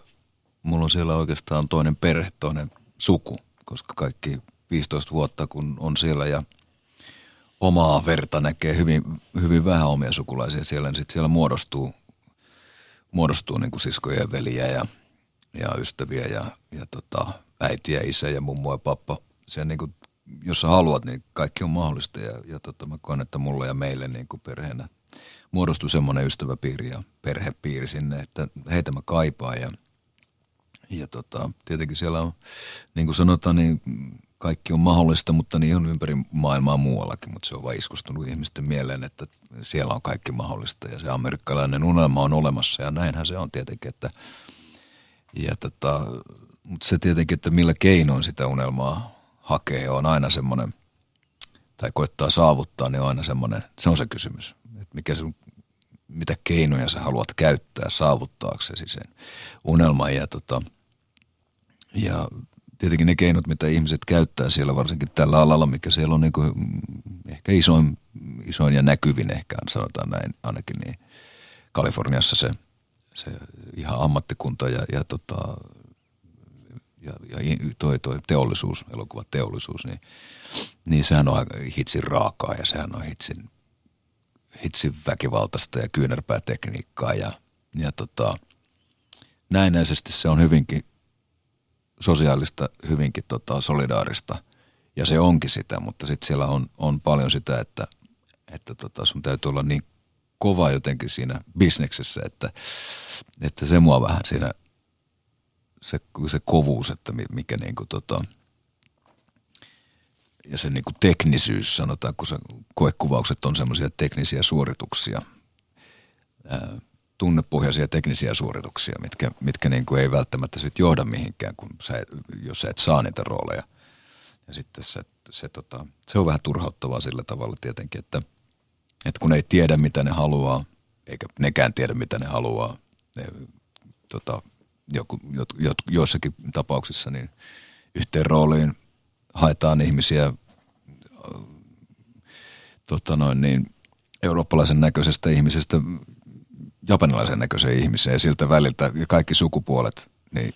mulla on siellä oikeastaan toinen perhe, toinen suku, koska kaikki 15 vuotta kun on siellä ja omaa verta näkee hyvin, hyvin vähän omia sukulaisia siellä, niin sitten siellä muodostuu, muodostuu niin kuin siskoja ja veliä ja, ja ystäviä ja, ja tota, äiti ja isä ja mummo ja pappa. Se niin kuin, jos sä haluat, niin kaikki on mahdollista. Ja, ja tota, mä koen, että mulle ja meille niin kuin perheenä muodostui semmoinen ystäväpiiri ja perhepiiri sinne, että heitä mä kaipaan. Ja, ja tota, tietenkin siellä on, niin kuin sanotaan, niin kaikki on mahdollista, mutta niin on ympäri maailmaa muuallakin, mutta se on vain iskustunut ihmisten mieleen, että siellä on kaikki mahdollista. Ja se amerikkalainen unelma on olemassa ja näinhän se on tietenkin, että ja tota, mutta se tietenkin, että millä keinoin sitä unelmaa hakee, on aina semmoinen, tai koittaa saavuttaa, niin on aina semmoinen, se on se kysymys. Että mikä sun, mitä keinoja sä haluat käyttää saavuttaaksesi sen unelman. Ja, tota, ja tietenkin ne keinot, mitä ihmiset käyttää siellä, varsinkin tällä alalla, mikä siellä on niin kuin, ehkä isoin, isoin ja näkyvin ehkä, sanotaan näin ainakin, niin Kaliforniassa se, se ihan ammattikunta ja, ja tota, ja, ja toi, toi teollisuus, elokuvateollisuus, niin, niin sehän on hitsin raakaa ja sehän on hitsin, hitsin väkivaltaista ja kyynärpäätekniikkaa ja, ja tota, näennäisesti se on hyvinkin sosiaalista, hyvinkin tota, solidaarista ja se onkin sitä, mutta sitten siellä on, on paljon sitä, että, että tota, sun täytyy olla niin kova jotenkin siinä bisneksessä, että, että se mua vähän siinä, se, se kovuus, että mikä niin kuin tota, ja se niin kuin teknisyys, sanotaan, kun se koekuvaukset on semmoisia teknisiä suorituksia, ää, tunnepohjaisia teknisiä suorituksia, mitkä, mitkä niin ei välttämättä sit johda mihinkään, kun sä, jos sä et saa niitä rooleja. Ja sitten se, se, tota, se on vähän turhauttavaa sillä tavalla tietenkin, että, että kun ei tiedä mitä ne haluaa, eikä nekään tiedä mitä ne haluaa, ne, tota, joku, jot, joissakin tapauksissa niin yhteen rooliin haetaan ihmisiä tota noin niin, eurooppalaisen näköisestä ihmisestä japanilaisen näköiseen ihmiseen ja siltä väliltä ja kaikki sukupuolet, niin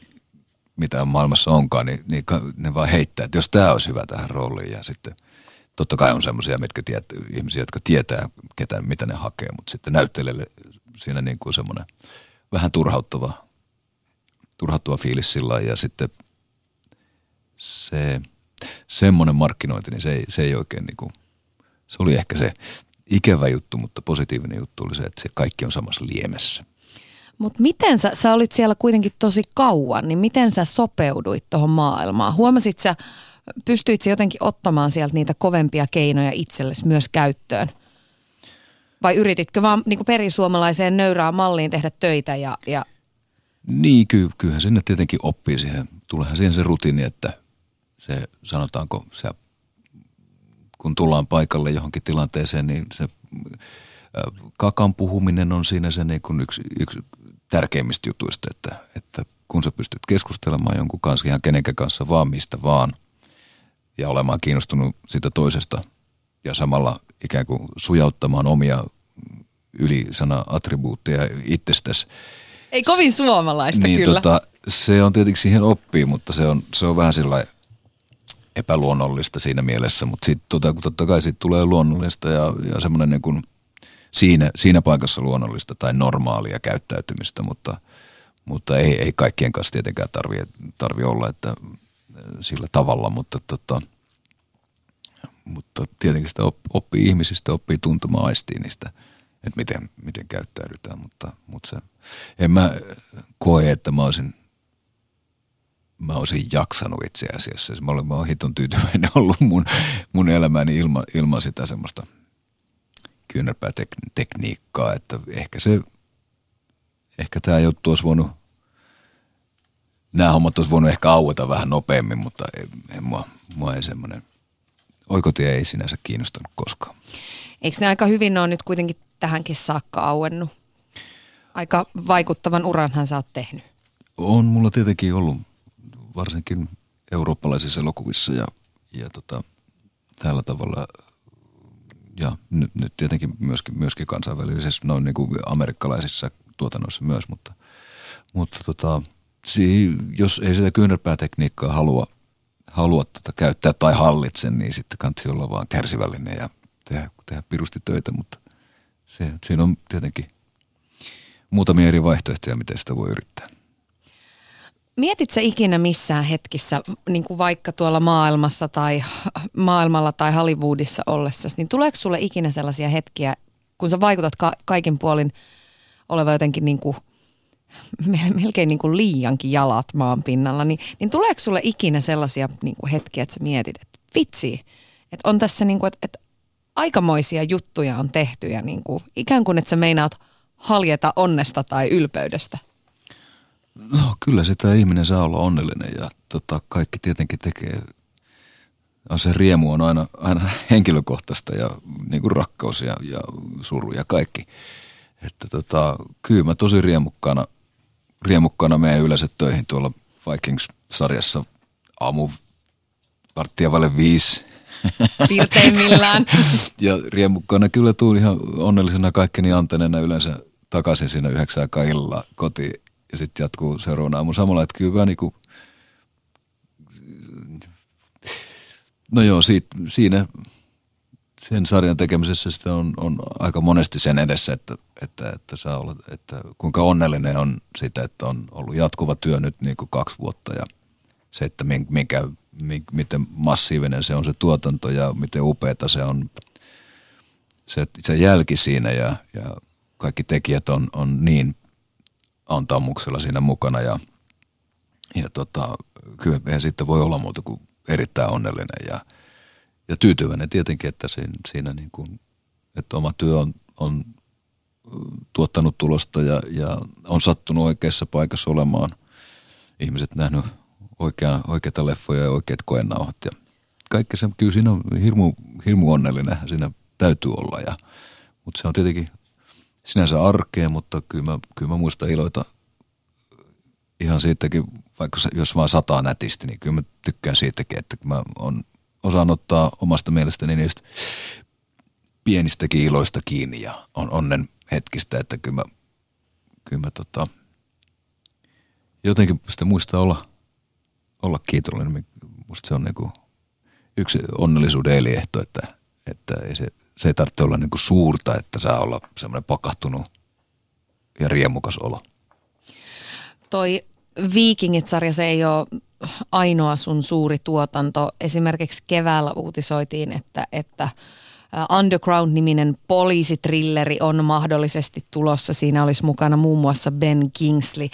mitä maailmassa onkaan, niin, niin ne vaan heittää, että jos tämä olisi hyvä tähän rooliin ja sitten totta kai on semmoisia mitkä ihmisiä, jotka tietää, ketä, mitä ne hakee, mutta sitten näyttelijälle siinä niin kuin semmoinen vähän turhauttava, turhauttava fiilis sillä ja sitten se, semmoinen markkinointi, niin se ei, se ei oikein niin kuin, se oli ehkä se ikävä juttu, mutta positiivinen juttu oli se, että se kaikki on samassa liemessä. Mutta miten sä, sä olit siellä kuitenkin tosi kauan, niin miten sä sopeuduit tuohon maailmaan? Huomasit sä, pystyit sä jotenkin ottamaan sieltä niitä kovempia keinoja itsellesi myös käyttöön? Vai yrititkö vaan niin perisuomalaiseen nöyrään malliin tehdä töitä ja... ja... Niin, ky- kyllähän sinne tietenkin oppii siihen. Tulehan siihen se rutiini, että se sanotaanko se kun tullaan paikalle johonkin tilanteeseen, niin se kakan puhuminen on siinä se niin kuin yksi, yksi tärkeimmistä jutuista, että, että kun sä pystyt keskustelemaan jonkun kanssa ihan kenenkä kanssa vaan mistä vaan ja olemaan kiinnostunut sitä toisesta ja samalla ikään kuin sujauttamaan omia ylisana-attribuutteja itsestäsi. Ei kovin suomalaista niin, kyllä. Tota, se on tietenkin siihen oppii, mutta se on, se on vähän sillä epäluonnollista siinä mielessä, mutta sitten tota, totta kai siitä tulee luonnollista ja, ja semmoinen niin kuin siinä, siinä paikassa luonnollista tai normaalia käyttäytymistä, mutta, mutta ei, ei kaikkien kanssa tietenkään tarvi, tarvi olla, että sillä tavalla, mutta, tota, mutta tietenkin sitä oppii ihmisistä, oppii tuntumaan aistiin niistä, että miten, miten käyttäydytään, mutta, mutta se, en mä koe, että mä olisin mä olisin jaksanut itse asiassa. Mä olen, mä olen hiton tyytyväinen ollut mun, mun elämäni ilman, ilman sitä semmoista kyynärpäätekniikkaa, että ehkä se, ehkä tämä juttu olisi voinut, nämä hommat olisi voinut ehkä aueta vähän nopeammin, mutta ei, ei mua, mua ei semmoinen, oikotie ei sinänsä kiinnostanut koskaan. Eikö ne aika hyvin ole nyt kuitenkin tähänkin saakka auennut? Aika vaikuttavan uranhan sä oot tehnyt. On mulla tietenkin ollut varsinkin eurooppalaisissa elokuvissa ja, ja tota, tällä tavalla ja nyt, nyt tietenkin myöskin, myöskin kansainvälisessä, noin niin kuin amerikkalaisissa tuotannoissa myös, mutta, mutta tota, si, jos ei sitä kyynärpäätekniikkaa halua, halua tota käyttää tai hallitse, niin sitten kansi olla vaan kärsivällinen ja tehdä, tehdä pirusti töitä, mutta se, siinä on tietenkin muutamia eri vaihtoehtoja, miten sitä voi yrittää. Mietit sä ikinä missään hetkissä, niin kuin vaikka tuolla maailmassa tai maailmalla tai Hollywoodissa ollessa, niin tuleeko sulle ikinä sellaisia hetkiä, kun sä vaikutat ka- kaikin puolin oleva jotenkin niin kuin, (laughs) melkein niin kuin liiankin jalat maan pinnalla, niin, niin tuleeko sulle ikinä sellaisia niin kuin hetkiä, että sä mietit, että vitsi, että on tässä niin kuin, että, että aikamoisia juttuja on tehty ja niin kuin, ikään kuin, että sä meinaat haljeta onnesta tai ylpeydestä? No kyllä sitä ihminen saa olla onnellinen ja tota, kaikki tietenkin tekee. Se riemu on aina, aina henkilökohtaista ja niin kuin rakkaus ja, ja suru ja kaikki. Että tota, kyllä mä tosi riemukkaana, riemukkaana menen yleensä töihin tuolla Vikings-sarjassa aamu varttia vaille viisi. Pirteimmillään. (laughs) ja riemukkaana kyllä tuun ihan onnellisena kaikkeni anteneena yleensä takaisin siinä yhdeksän illalla kotiin ja sitten jatkuu seuraavana aamun samalla, että kyllä niin kuin, no joo, siitä, siinä sen sarjan tekemisessä sitä on, on aika monesti sen edessä, että, että, että, saa olla, että kuinka onnellinen on sitä, että on ollut jatkuva työ nyt niin kuin kaksi vuotta ja se, että minkä, miten massiivinen se on se tuotanto ja miten upeata se on se, se jälki siinä ja, ja kaikki tekijät on, on niin on tammuksella siinä mukana ja, ja tota, kyllä eihän sitten voi olla muuta kuin erittäin onnellinen ja, ja tyytyväinen tietenkin, että siinä, siinä niin kuin, että oma työ on, on tuottanut tulosta ja, ja on sattunut oikeassa paikassa olemaan. Ihmiset nähnyt oikea, oikeita leffoja ja oikeat koenauhat ja kaikki se, kyllä siinä on hirmu, hirmu onnellinen, siinä täytyy olla ja, mutta se on tietenkin sinänsä arkea, mutta kyllä mä, kyllä mä muistan iloita ihan siitäkin, vaikka jos vaan sataa nätisti, niin kyllä mä tykkään siitäkin, että mä on, osaan ottaa omasta mielestäni niistä pienistäkin iloista kiinni ja on onnen hetkistä, että kyllä mä, kyllä mä tota, jotenkin sitä muistaa olla, olla kiitollinen. Musta se on niinku yksi onnellisuuden eliehto, että, että ei se, se ei tarvitse olla niinku suurta, että saa olla semmoinen pakahtunut ja riemukas olo. Toi Vikingit-sarja, se ei ole ainoa sun suuri tuotanto. Esimerkiksi keväällä uutisoitiin, että, että Underground-niminen poliisitrilleri on mahdollisesti tulossa. Siinä olisi mukana muun muassa Ben Kingsley.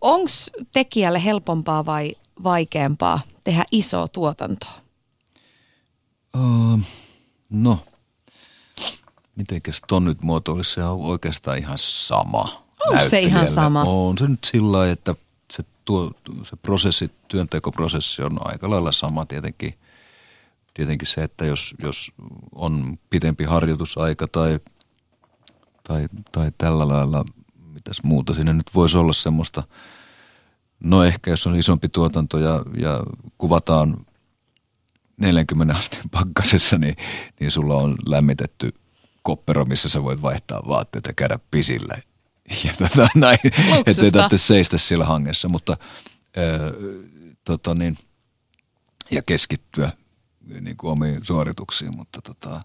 Onko tekijälle helpompaa vai vaikeampaa tehdä isoa tuotantoa? Uh, no, mitenkäs ton nyt muotoilisi, se on oikeastaan ihan sama. On se ihan sama? On se nyt sillä että se, tuo, se prosessi, työntekoprosessi on aika lailla sama tietenkin. Tietenkin se, että jos, jos on pitempi harjoitusaika tai, tai, tai tällä lailla, mitäs muuta siinä nyt voisi olla semmoista, no ehkä jos on isompi tuotanto ja, ja kuvataan 40 asteen pakkasessa, niin, niin sulla on lämmitetty koppero, missä sä voit vaihtaa vaatteita ja käydä pisillä. Ja tota, näin, ettei tarvitse seistä siellä hangessa, mutta ää, tota niin, ja keskittyä niin kuin omiin suorituksiin, mutta tota,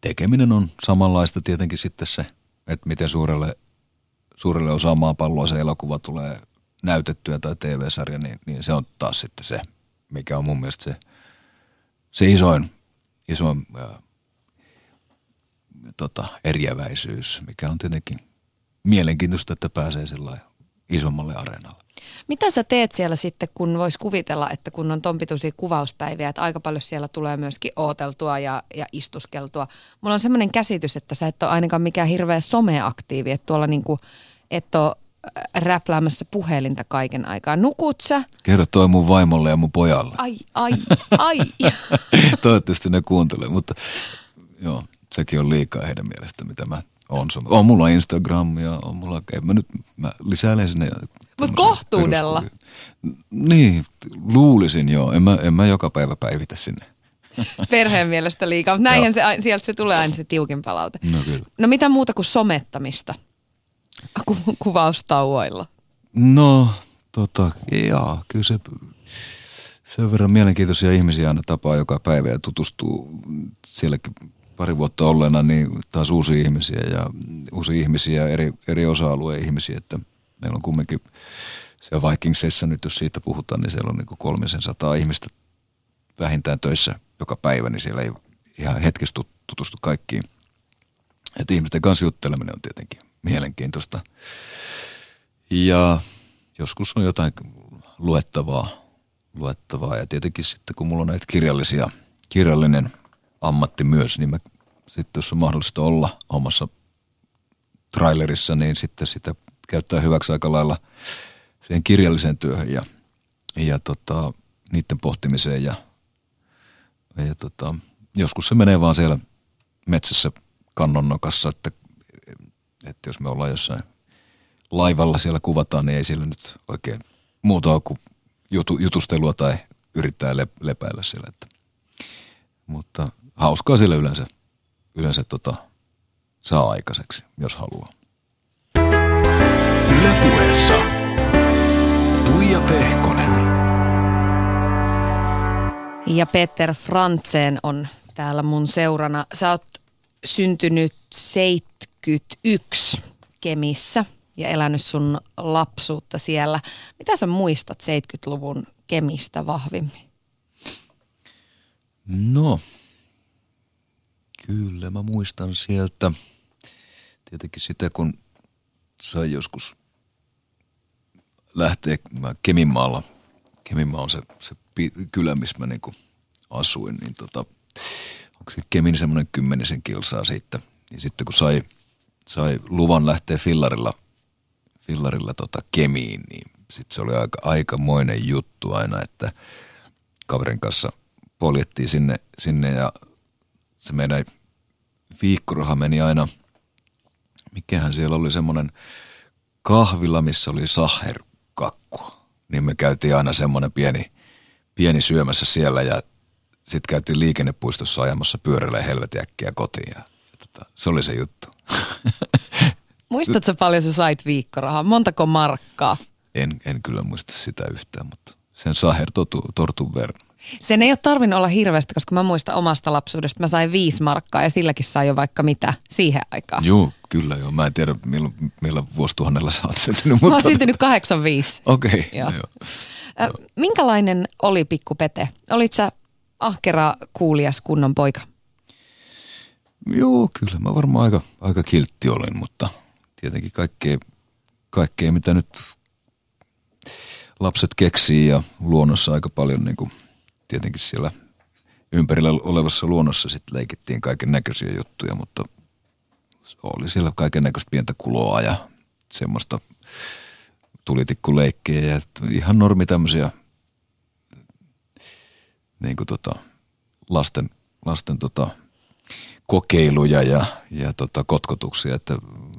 tekeminen on samanlaista tietenkin sitten se, että miten suurelle, suurelle osaa maapalloa se elokuva tulee näytettyä tai TV-sarja, niin, niin se on taas sitten se, mikä on mun mielestä se, se isoin, isoin ää, tota, eriäväisyys, mikä on tietenkin mielenkiintoista, että pääsee sillä isommalle areenalle. Mitä sä teet siellä sitten, kun vois kuvitella, että kun on ton pituisia kuvauspäiviä, että aika paljon siellä tulee myöskin ooteltua ja, ja istuskeltua. Mulla on semmoinen käsitys, että sä et ole ainakaan mikään hirveä someaktiivi, että tuolla niinku, et ole äh, räpläämässä puhelinta kaiken aikaa. Nukut sä? Kerro toi mun vaimolle ja mun pojalle. Ai, ai, ai. (laughs) Toivottavasti ne kuuntelee, mutta joo, sekin on liikaa heidän mielestä, mitä mä on. On mulla Instagram ja on mulla, mä nyt mä lisäilen sinne. Mutta kohtuudella. Niin, luulisin joo. En mä, en mä joka päivä päivitä sinne. (laughs) Perheen mielestä liikaa, mutta näinhän se, sieltä se tulee aina se tiukin palaute. No kyllä. No mitä muuta kuin somettamista Ku, kuvaustauoilla? No, tota, jaa, kyllä se sen verran mielenkiintoisia ihmisiä aina tapaa joka päivä ja tutustuu sielläkin pari vuotta olleena, niin taas uusia ihmisiä ja uusia ihmisiä, eri, eri osa-alueen ihmisiä, että meillä on kumminkin se Vikingsissa nyt, jos siitä puhutaan, niin siellä on niin kolmisen sataa ihmistä vähintään töissä joka päivä, niin siellä ei ihan hetkessä tutustu kaikkiin. Että ihmisten kanssa jutteleminen on tietenkin mielenkiintoista. Ja joskus on jotain luettavaa, luettavaa ja tietenkin sitten kun mulla on näitä kirjallisia, kirjallinen – ammatti myös, niin mä sitten jos on mahdollista olla omassa trailerissa, niin sitten sitä käyttää hyväksi aika lailla siihen kirjalliseen työhön ja, ja tota, niiden pohtimiseen ja, ja tota, joskus se menee vaan siellä metsässä kannonnokassa, että, että jos me ollaan jossain laivalla siellä kuvataan, niin ei sillä nyt oikein muuta ole kuin jutu, jutustelua tai yrittää lepäillä siellä. Että, mutta hauskaa sille yleensä, yleensä tota, saa aikaiseksi, jos haluaa. Ylepuheessa Tuija Pehkonen. Ja Peter Frantzen on täällä mun seurana. Sä oot syntynyt 71 Kemissä ja elänyt sun lapsuutta siellä. Mitä sä muistat 70-luvun Kemistä vahvimmin? No, Kyllä, mä muistan sieltä tietenkin sitä, kun sai joskus lähtee, mä Keminmaalla, Keminmaa on se, se kylä, missä mä niinku asuin, niin tota, onko se Kemin semmoinen kymmenisen kilsaa siitä. Niin sitten kun sai, sai luvan lähteä fillarilla, fillarilla tota Kemiin, niin sitten se oli aika, aikamoinen juttu aina, että kaverin kanssa poljettiin sinne, sinne ja se meidän viikkoraha meni aina, mikähän siellä oli semmoinen kahvila, missä oli saherkakkua. Niin me käytiin aina semmoinen pieni, pieni syömässä siellä ja sitten käytiin liikennepuistossa ajamassa pyörällä helvetin äkkiä kotiin ja, ja tota, se oli se juttu. (laughs) Muistatko paljon sä sait viikkorahaa? Montako markkaa? En, en kyllä muista sitä yhtään, mutta sen saher totu, tortun verran. Sen ei ole tarvinnut olla hirveästi, koska mä muistan omasta lapsuudesta. Mä sain viisi markkaa ja silläkin sai jo vaikka mitä siihen aikaan. Joo, kyllä joo. Mä en tiedä, millä, millä vuosituhannella sä oot syntynyt. Mutta... Mä oon syntynyt 85. Okei, okay, joo. joo. Äh, minkälainen oli pikku Pete? Olit sä ahkera, kuulias kunnon poika? Joo, kyllä mä varmaan aika, aika kiltti olin, mutta tietenkin kaikkea, kaikkea mitä nyt lapset keksii ja luonnossa aika paljon niin kuin tietenkin siellä ympärillä olevassa luonnossa sitten leikittiin kaiken näköisiä juttuja, mutta oli siellä kaiken näköistä pientä kuloa ja semmoista tulitikkuleikkejä ja ihan normi tämmöisiä niin kuin tota, lasten, lasten tota, kokeiluja ja, ja tota, kotkotuksia, että,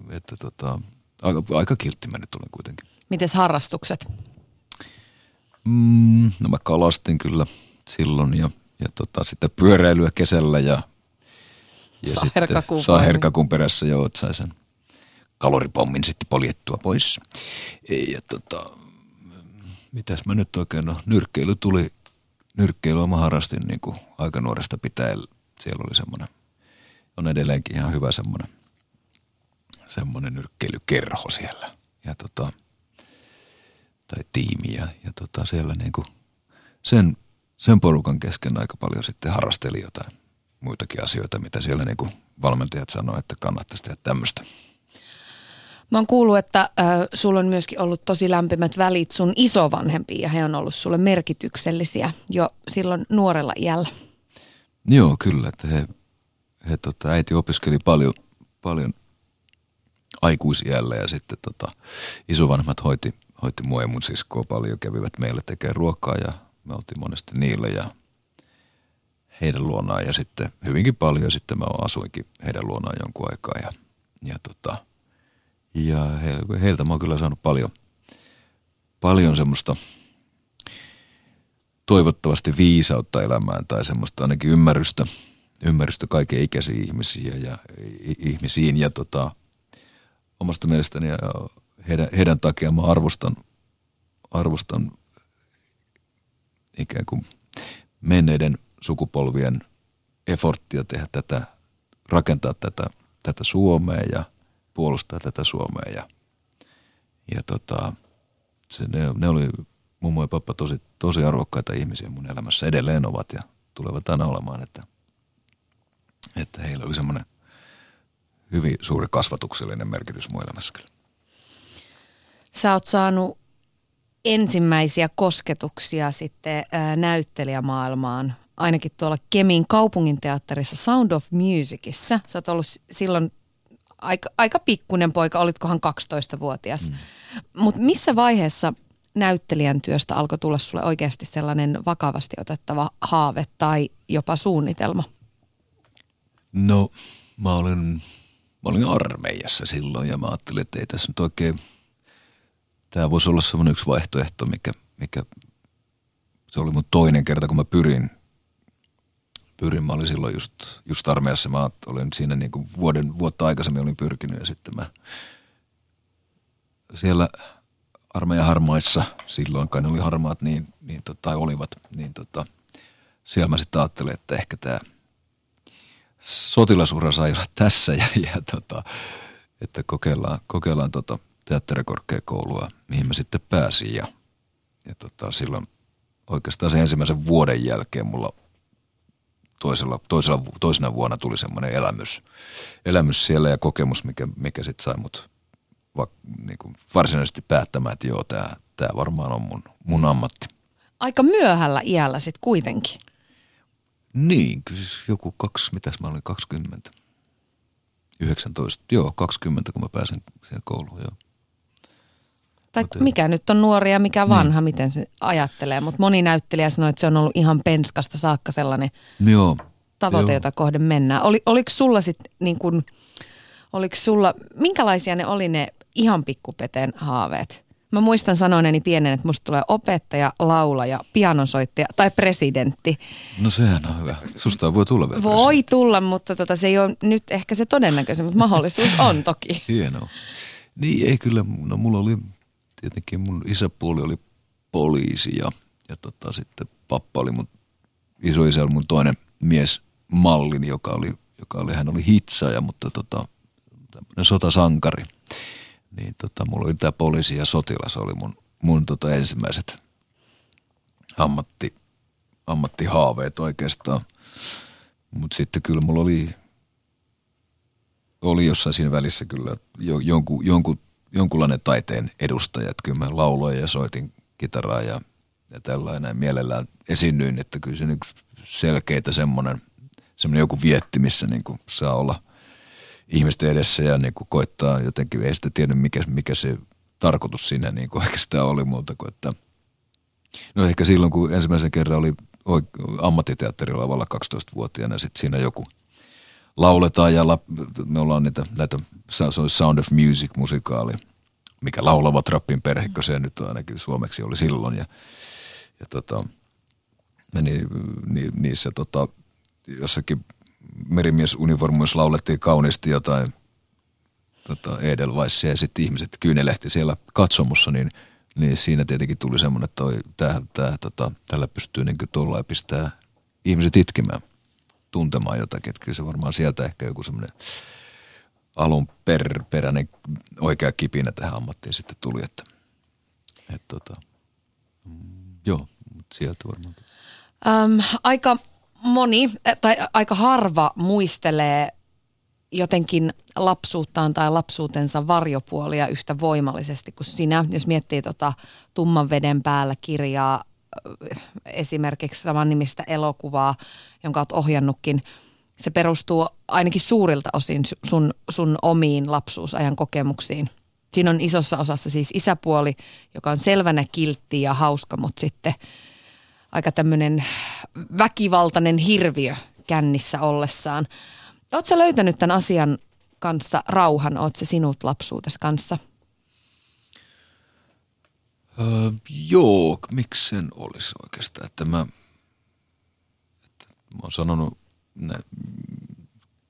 että tota, aika, aika kiltti mä nyt olen kuitenkin. Mites harrastukset? Mm, no mä kalastin kyllä silloin ja, ja tota, sitten pyöräilyä kesällä ja, ja saherkakun, saherkakun perässä että sai sen kaloripommin sitten poljettua pois. Ja tota, mitäs mä nyt oikein, no nyrkkeily tuli, nyrkkeilyä mä harrastin niin kuin aika nuoresta pitäen. Siellä oli semmoinen, on edelleenkin ihan hyvä semmoinen, semmoinen nyrkkeilykerho siellä. Ja tota, tai tiimi ja, ja tota siellä niin kuin sen, sen porukan kesken aika paljon sitten harrasteli jotain muitakin asioita, mitä siellä niin kuin valmentajat sanoivat, että kannattaisi tehdä tämmöistä. Mä oon kuullut, että äh, sulla on myöskin ollut tosi lämpimät välit sun isovanhempiin ja he on ollut sulle merkityksellisiä jo silloin nuorella iällä. Joo, kyllä. Että he, he tota, äiti opiskeli paljon, paljon aikuisiällä ja sitten tota, isovanhemmat hoiti hoiti mua ja mun siskoa paljon, kävivät meille tekemään ruokaa ja me oltiin monesti niille ja heidän luonaan ja sitten hyvinkin paljon sitten mä asuinkin heidän luonaan jonkun aikaa ja, ja, tota, ja he, heiltä mä oon kyllä saanut paljon, paljon semmoista toivottavasti viisautta elämään tai semmoista ainakin ymmärrystä, ymmärrystä kaiken ikäisiin ihmisiä ja ihmisiin ja tota, omasta mielestäni ja heidän, heidän takia mä arvostan, arvostan ikään kuin menneiden sukupolvien eforttia tehdä tätä, rakentaa tätä, tätä Suomea ja puolustaa tätä Suomea. Ja, ja tota, se, ne, ne oli mummo ja pappa tosi, tosi arvokkaita ihmisiä mun elämässä. Edelleen ovat ja tulevat aina olemaan, että, että heillä oli semmoinen hyvin suuri kasvatuksellinen merkitys mun elämässä kyllä. Sä oot saanut ensimmäisiä kosketuksia sitten ää, näyttelijämaailmaan, ainakin tuolla Kemin kaupunginteatterissa Sound of Musicissa. Sä oot ollut silloin aika, aika pikkunen poika, olitkohan 12-vuotias. Mm. Mutta missä vaiheessa näyttelijän työstä alkoi tulla sulle oikeasti sellainen vakavasti otettava haave tai jopa suunnitelma? No, mä olin, mä olin armeijassa silloin ja mä ajattelin, että ei tässä nyt oikein – tämä voisi olla semmoinen yksi vaihtoehto, mikä, mikä se oli mun toinen kerta, kun mä pyrin. Pyrin, mä olin silloin just, just armeijassa, mä olin siinä niin kuin vuoden, vuotta aikaisemmin olin pyrkinyt ja sitten mä siellä armeijan harmaissa, silloin kai ne oli harmaat, niin, niin tota, tai olivat, niin tota, siellä mä sitten ajattelin, että ehkä tämä sotilasura sai olla tässä ja, ja tota, että kokeillaan, kokeillaan tota, teatterikorkeakoulua, mihin mä sitten pääsin ja, ja tota, silloin oikeastaan sen ensimmäisen vuoden jälkeen mulla toisella, toisella, toisena vuonna tuli semmoinen elämys, elämys siellä ja kokemus, mikä, mikä sitten sai mut va, niin kuin varsinaisesti päättämään, että joo, tämä tämä varmaan on mun, mun ammatti. Aika myöhällä iällä sitten kuitenkin. Niin, kyllä siis joku kaksi, mitäs mä olin, 20. 19, joo, 20, kun mä pääsen siihen kouluun, joo. Tai Mut- mikä nyt on nuori ja mikä vanha, miten se ajattelee. Mutta moni näyttelijä sanoi, että se on ollut ihan penskasta saakka sellainen Joo. tavoite, joo. jota kohden mennään. Oli, oliko sulla sitten niin kuin, oliko sulla, minkälaisia ne oli ne ihan pikkupeteen haaveet? Mä muistan sanoneeni pienen, että musta tulee opettaja, laulaja, pianonsoittaja tai presidentti. No sehän on hyvä. Susta voi tulla vielä Voi presidentti. tulla, mutta tota, se ei ole nyt ehkä se todennäköisin, mutta mahdollisuus on toki. (laughs) Hienoa. Niin ei kyllä, no mulla oli tietenkin mun isäpuoli oli poliisi ja, ja tota, sitten pappa oli mun, isoisä oli mun toinen mies mallini, joka oli, joka oli, hän oli hitsaaja, mutta tota, sotasankari. Niin tota, mulla oli tämä poliisi ja sotilas oli mun, mun tota ensimmäiset ammatti, ammattihaaveet oikeastaan. Mutta sitten kyllä mulla oli oli jossain siinä välissä kyllä jo, jonkun, jonkun, jonkunlainen taiteen edustaja. Että kyllä mä lauloin ja soitin kitaraa ja, ja tällainen mielellään esiinnyin, että kyllä se selkeitä semmoinen, semmoinen joku vietti, missä niin kuin saa olla ihmisten edessä ja niin kuin koittaa jotenkin, ei sitä tiedä mikä, mikä se tarkoitus siinä niin kuin (laughs) oikeastaan oli muuta kuin, että no ehkä silloin kun ensimmäisen kerran oli ammattiteatterilavalla 12-vuotiaana, sitten siinä joku lauletaan ja la, me ollaan niitä, näitä se on Sound of Music musikaali, mikä laulavat rappin perhe, kun se nyt ainakin suomeksi oli silloin ja, ja tota, meni ni, niissä tota, jossakin merimiesunivormuissa laulettiin kauniisti jotain tota, Edelweissia ja sitten ihmiset kyynelehti siellä katsomossa, niin, niin siinä tietenkin tuli semmoinen, että toi, tää, tää, tota, tällä pystyy niin tuolla pistää ihmiset itkemään, tuntemaan jotakin. Että kyllä se varmaan sieltä ehkä joku semmoinen alun per, peräinen oikea kipinä tähän ammattiin sitten tuli, että, että tota, mm, joo, mutta sieltä varmaan. Öm, aika moni tai aika harva muistelee jotenkin lapsuuttaan tai lapsuutensa varjopuolia yhtä voimallisesti kuin sinä. Jos miettii tota Tumman veden päällä kirjaa, esimerkiksi saman nimistä elokuvaa, jonka olet ohjannutkin, se perustuu ainakin suurilta osin su- sun, sun omiin lapsuusajan kokemuksiin. Siinä on isossa osassa siis isäpuoli, joka on selvänä kiltti ja hauska, mutta sitten aika tämmöinen väkivaltainen hirviö kännissä ollessaan. Oletko löytänyt tämän asian kanssa rauhan? Se sinut lapsuutesi kanssa? Öö, joo, miksi sen olisi oikeastaan, että mä, että mä oon sanonut, nä,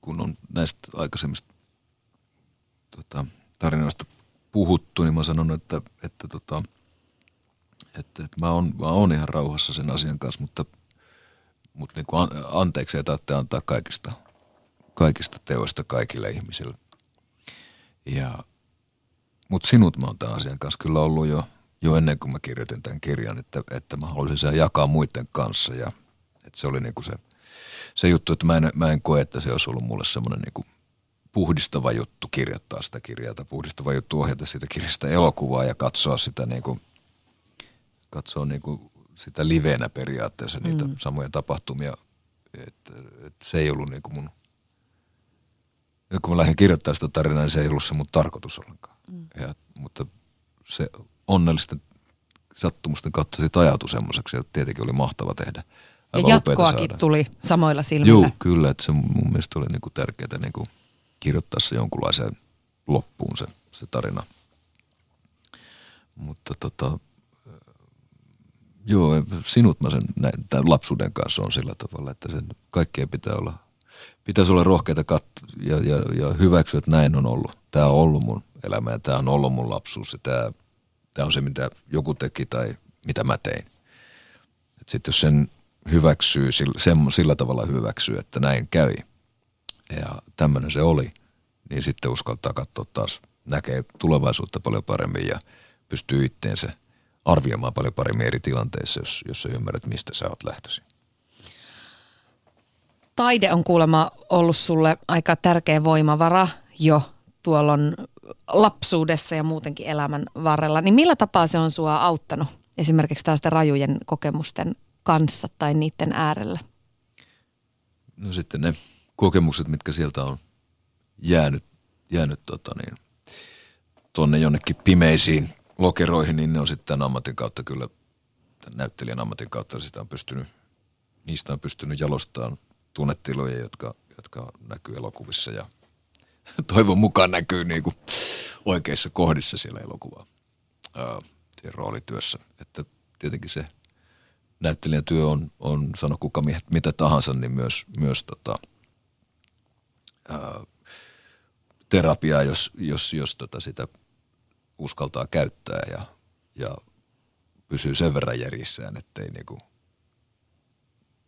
kun on näistä aikaisemmista tota, tarinoista puhuttu, niin mä oon sanonut, että, että, tota, että, että mä, oon, mä oon ihan rauhassa sen asian kanssa, mutta, mutta niin kuin an, anteeksi tarvitse antaa kaikista, kaikista teoista kaikille ihmisille. Ja, mutta sinut mä oon tämän asian kanssa kyllä ollut jo, jo ennen kuin mä kirjoitin tämän kirjan, että, että mä haluaisin sen jakaa muiden kanssa ja että se oli niinku se, se juttu, että mä en, mä en koe, että se olisi ollut mulle semmoinen niinku puhdistava juttu kirjoittaa sitä kirjaa tai puhdistava juttu ohjata siitä kirjasta elokuvaa ja katsoa sitä niinku, katsoa niinku sitä livenä periaatteessa niitä mm. samoja tapahtumia, että, että se ei ollut niinku mun, nyt kun mä lähdin kirjoittamaan sitä tarinaa, niin se ei ollut se mun tarkoitus ollenkaan. Mm. Ja, mutta se onnellisten sattumusten kautta siitä ajautui semmoiseksi, että tietenkin oli mahtava tehdä. Ja Aivan upeata jatkoakin saada. tuli samoilla silmillä. Joo, kyllä, että se mun mielestä oli niinku tärkeää niinku kirjoittaa se jonkunlaiseen loppuun se, se tarina. Mutta tota, joo, sinut mä sen näin, tämän lapsuuden kanssa on sillä tavalla, että sen kaikkea pitää olla, pitäisi olla rohkeita kat- ja, ja, ja hyväksyä, että näin on ollut. Tämä on ollut mun elämä ja tämä on ollut mun lapsuus ja tämä, tämä on se, mitä joku teki tai mitä mä tein. Sitten jos sen hyväksyy, sillä, sillä tavalla hyväksyy, että näin kävi ja tämmöinen se oli, niin sitten uskaltaa katsoa taas, näkee tulevaisuutta paljon paremmin ja pystyy itteensä arvioimaan paljon paremmin eri tilanteissa, jos, jos sä ymmärrät, mistä sä oot lähtöisin. Taide on kuulemma ollut sulle aika tärkeä voimavara jo tuolla lapsuudessa ja muutenkin elämän varrella, niin millä tapaa se on sua auttanut esimerkiksi tällaisten rajujen kokemusten kanssa tai niiden äärellä? No sitten ne kokemukset, mitkä sieltä on jäänyt, jäänyt tota niin, tuonne jonnekin pimeisiin lokeroihin, niin ne on sitten ammatin kautta kyllä, tämän näyttelijän ammatin kautta sitä on pystynyt, niistä on pystynyt jalostamaan tunnetiloja, jotka, jotka näkyy elokuvissa ja (laughs) toivon mukaan näkyy niin kuin oikeissa kohdissa siellä elokuvaa roolityössä. Että tietenkin se näyttelijän työ on, on sano kuka mitä tahansa, niin myös, myös tota, ää, terapiaa, jos, jos, jos tota sitä uskaltaa käyttää ja, ja pysyy sen verran järjissään, ettei niinku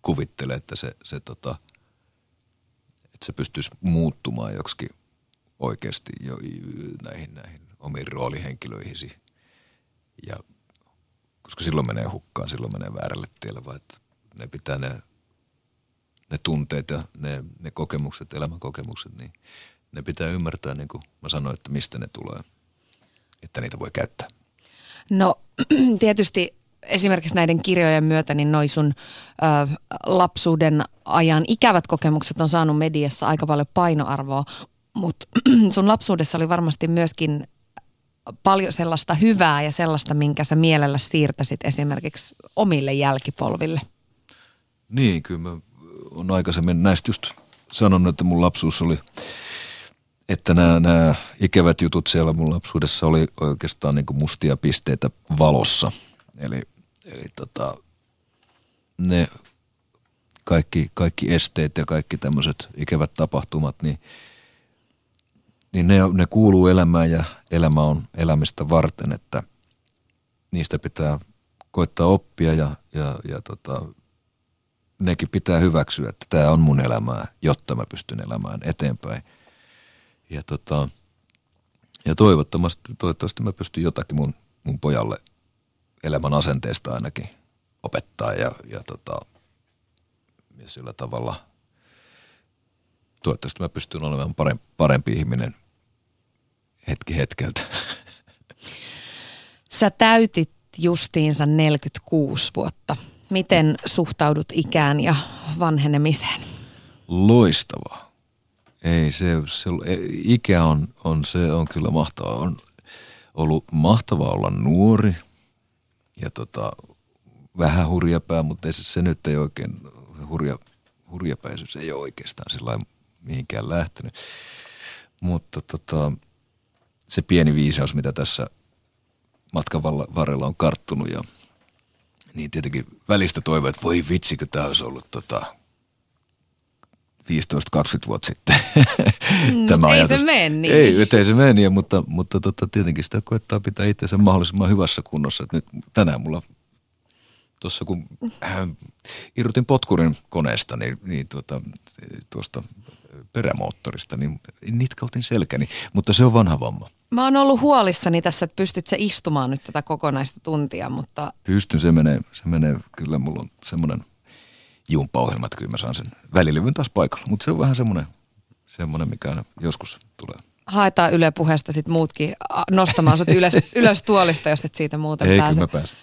kuvittele, että se, se, tota, että se pystyisi muuttumaan joksikin oikeasti jo näihin, näihin omiin roolihenkilöihisi. Ja koska silloin menee hukkaan, silloin menee väärälle tielle, vaan että ne pitää ne, ne tunteet ja ne, ne kokemukset, elämänkokemukset, niin ne pitää ymmärtää, niin kuin mä sanoin, että mistä ne tulee, että niitä voi käyttää. No (clears throat) tietysti esimerkiksi näiden kirjojen myötä, niin noi sun ö, lapsuuden ajan ikävät kokemukset on saanut mediassa aika paljon painoarvoa, mutta (clears throat) sun lapsuudessa oli varmasti myöskin paljon sellaista hyvää ja sellaista, minkä sä mielellä siirtäsit esimerkiksi omille jälkipolville? Niin, kyllä mä oon aikaisemmin näistä just sanonut, että mun lapsuus oli, että nämä, nämä ikävät jutut siellä mun lapsuudessa oli oikeastaan niin kuin mustia pisteitä valossa. Eli, eli tota, ne kaikki, kaikki esteet ja kaikki tämmöiset ikävät tapahtumat, niin – niin ne, ne kuuluu elämään ja elämä on elämistä varten, että niistä pitää koittaa oppia ja, ja, ja tota, nekin pitää hyväksyä, että tämä on mun elämää, jotta mä pystyn elämään eteenpäin. Ja, tota, ja toivottavasti, toivottavasti mä pystyn jotakin mun, mun pojalle elämän asenteesta ainakin opettaa ja, ja, tota, ja sillä tavalla toivottavasti mä pystyn olemaan parempi, parempi ihminen – hetki hetkeltä. Sä täytit justiinsa 46 vuotta. Miten suhtaudut ikään ja vanhenemiseen? Loistavaa. Ei se, se ikä on, on, se on kyllä mahtavaa. On ollut mahtavaa olla nuori ja tota, vähän hurjapää, mutta ei se, se nyt ei oikein, hurja, hurjapäisyys ei ole oikeastaan sillä mihinkään lähtenyt. Mutta tota, se pieni viisaus, mitä tässä matkan varrella on karttunut ja niin tietenkin välistä toivoa, että voi vitsikö tämä olisi ollut tota 15-20 vuotta sitten. Mm, Tämä ei ajatus. se mene niin. Ei, ei se mene niin, mutta, mutta tota, tietenkin sitä koettaa pitää itsensä mahdollisimman hyvässä kunnossa. Et nyt tänään mulla tuossa kun äh, irrotin potkurin koneesta, niin, niin tuota, tuosta perämoottorista, niin nitkautin selkäni, mutta se on vanha vamma. Mä oon ollut huolissani tässä, että pystyt sä istumaan nyt tätä kokonaista tuntia, mutta... Pystyn, se menee, se menee kyllä, mulla on semmoinen jumppaohjelma, että kyllä mä saan sen välilevyn taas paikalla, mutta se on vähän semmoinen, semmoinen mikä aina joskus tulee. Haetaan Yle puheesta sitten muutkin nostamaan sut ylös, (laughs) ylös tuolista, jos et siitä muuten Ei, pääse.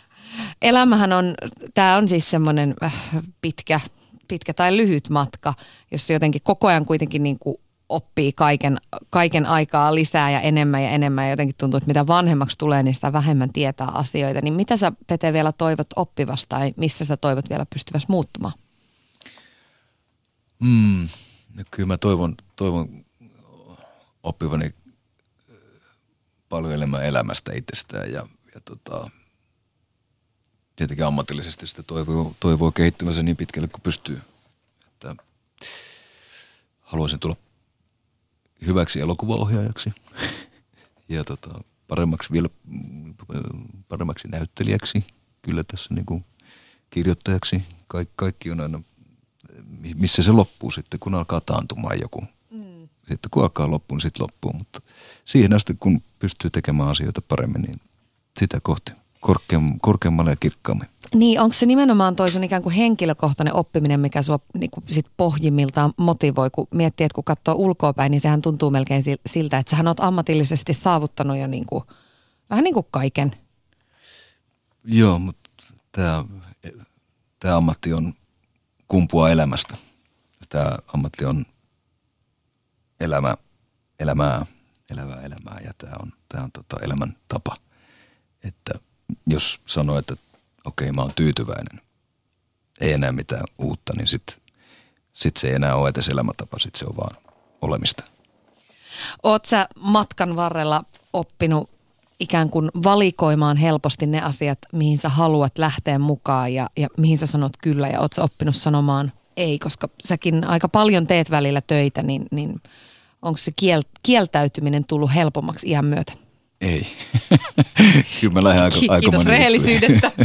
Elämähän on, tämä on siis semmoinen äh, pitkä, pitkä tai lyhyt matka, jossa jotenkin koko ajan kuitenkin niin kuin oppii kaiken, kaiken aikaa lisää ja enemmän ja enemmän ja jotenkin tuntuu, että mitä vanhemmaksi tulee, niin sitä vähemmän tietää asioita. Niin mitä sä Pete vielä toivot oppivasta tai missä sä toivot vielä pystyvässä muuttumaan? Mm, kyllä mä toivon, toivon oppivani paljon enemmän elämästä itsestään ja, ja tota, tietenkin ammatillisesti sitä toivoo, toivoo kehittymänsä niin pitkälle kuin pystyy. Että haluaisin tulla hyväksi elokuvaohjaajaksi (laughs) ja tota, paremmaksi vielä paremmaksi näyttelijäksi, kyllä tässä niin kuin kirjoittajaksi. Kaik, kaikki on aina, missä se loppuu sitten, kun alkaa taantumaan joku. Mm. Sitten kun alkaa loppuun, niin sitten loppuu. Mutta siihen asti, kun pystyy tekemään asioita paremmin, niin sitä kohti korkeam, korkeammalle ja kirkkaammin. Niin, onko se nimenomaan toi sun ikään kuin henkilökohtainen oppiminen, mikä sua niin kuin sit pohjimmiltaan motivoi, kun miettii, että kun katsoo ulkoapäin, niin sehän tuntuu melkein siltä, että sähän oot ammatillisesti saavuttanut jo niin kuin, vähän niin kuin kaiken. Joo, mutta tämä, tämä ammatti on kumpua elämästä. Tämä ammatti on elämä, elämää, elävää elämää ja tämä on, tämä on tota elämän tapa. Että jos sanoo, että okei mä oon tyytyväinen, ei enää mitään uutta, niin sitten sit se ei enää ole edes elämäntapa, sitten se on vaan olemista. Oot sä matkan varrella oppinut ikään kuin valikoimaan helposti ne asiat, mihin sä haluat lähteä mukaan ja, ja mihin sä sanot kyllä ja oot sä oppinut sanomaan ei, koska säkin aika paljon teet välillä töitä, niin, niin onko se kiel, kieltäytyminen tullut helpommaksi iän myötä? Ei. (laughs) Kyllä mä lähden aika, aika Kiitos rehellisyydestä. (laughs)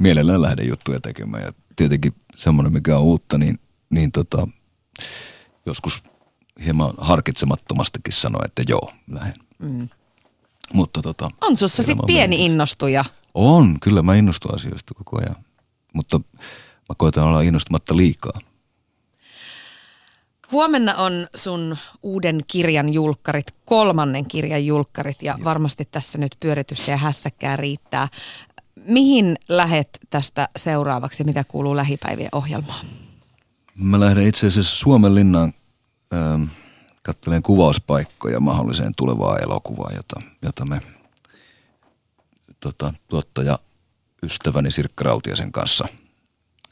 Mielellään lähden juttuja tekemään ja tietenkin semmoinen, mikä on uutta, niin, niin tota, joskus hieman harkitsemattomastikin sanoa, että joo, lähden. Mm. Mutta tota, on sussa sitten pieni innostuja. On, kyllä mä innostun asioista koko ajan. Mutta mä koitan olla innostumatta liikaa. Huomenna on sun uuden kirjan julkkarit, kolmannen kirjan julkkarit ja varmasti tässä nyt pyöritystä ja hässäkkää riittää. Mihin lähet tästä seuraavaksi, mitä kuuluu lähipäivien ohjelmaan? Mä lähden itse asiassa Suomen linnaan ähm, katselen kuvauspaikkoja mahdolliseen tulevaa elokuvaa, jota, jota me tota, tuottaja ystäväni Sirkka Rautiasen kanssa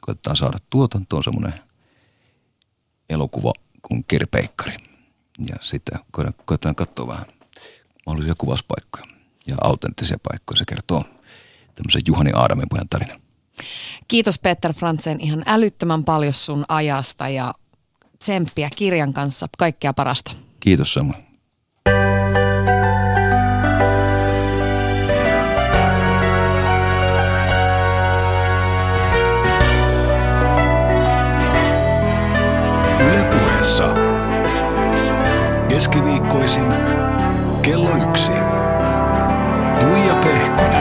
koetetaan saada tuotantoon semmoinen elokuva kuin Kirpeikkari. Ja sitten koetaan katsoa vähän mahdollisia kuvauspaikkoja ja autenttisia paikkoja. Se kertoo tämmöisen Juhani Aadamin pojan tarinan. Kiitos Peter Fransen ihan älyttömän paljon sun ajasta ja tsemppiä kirjan kanssa. Kaikkea parasta. Kiitos samoin. Ylepuheessa keskiviikkoisin kello yksi. Puija Pehkonen.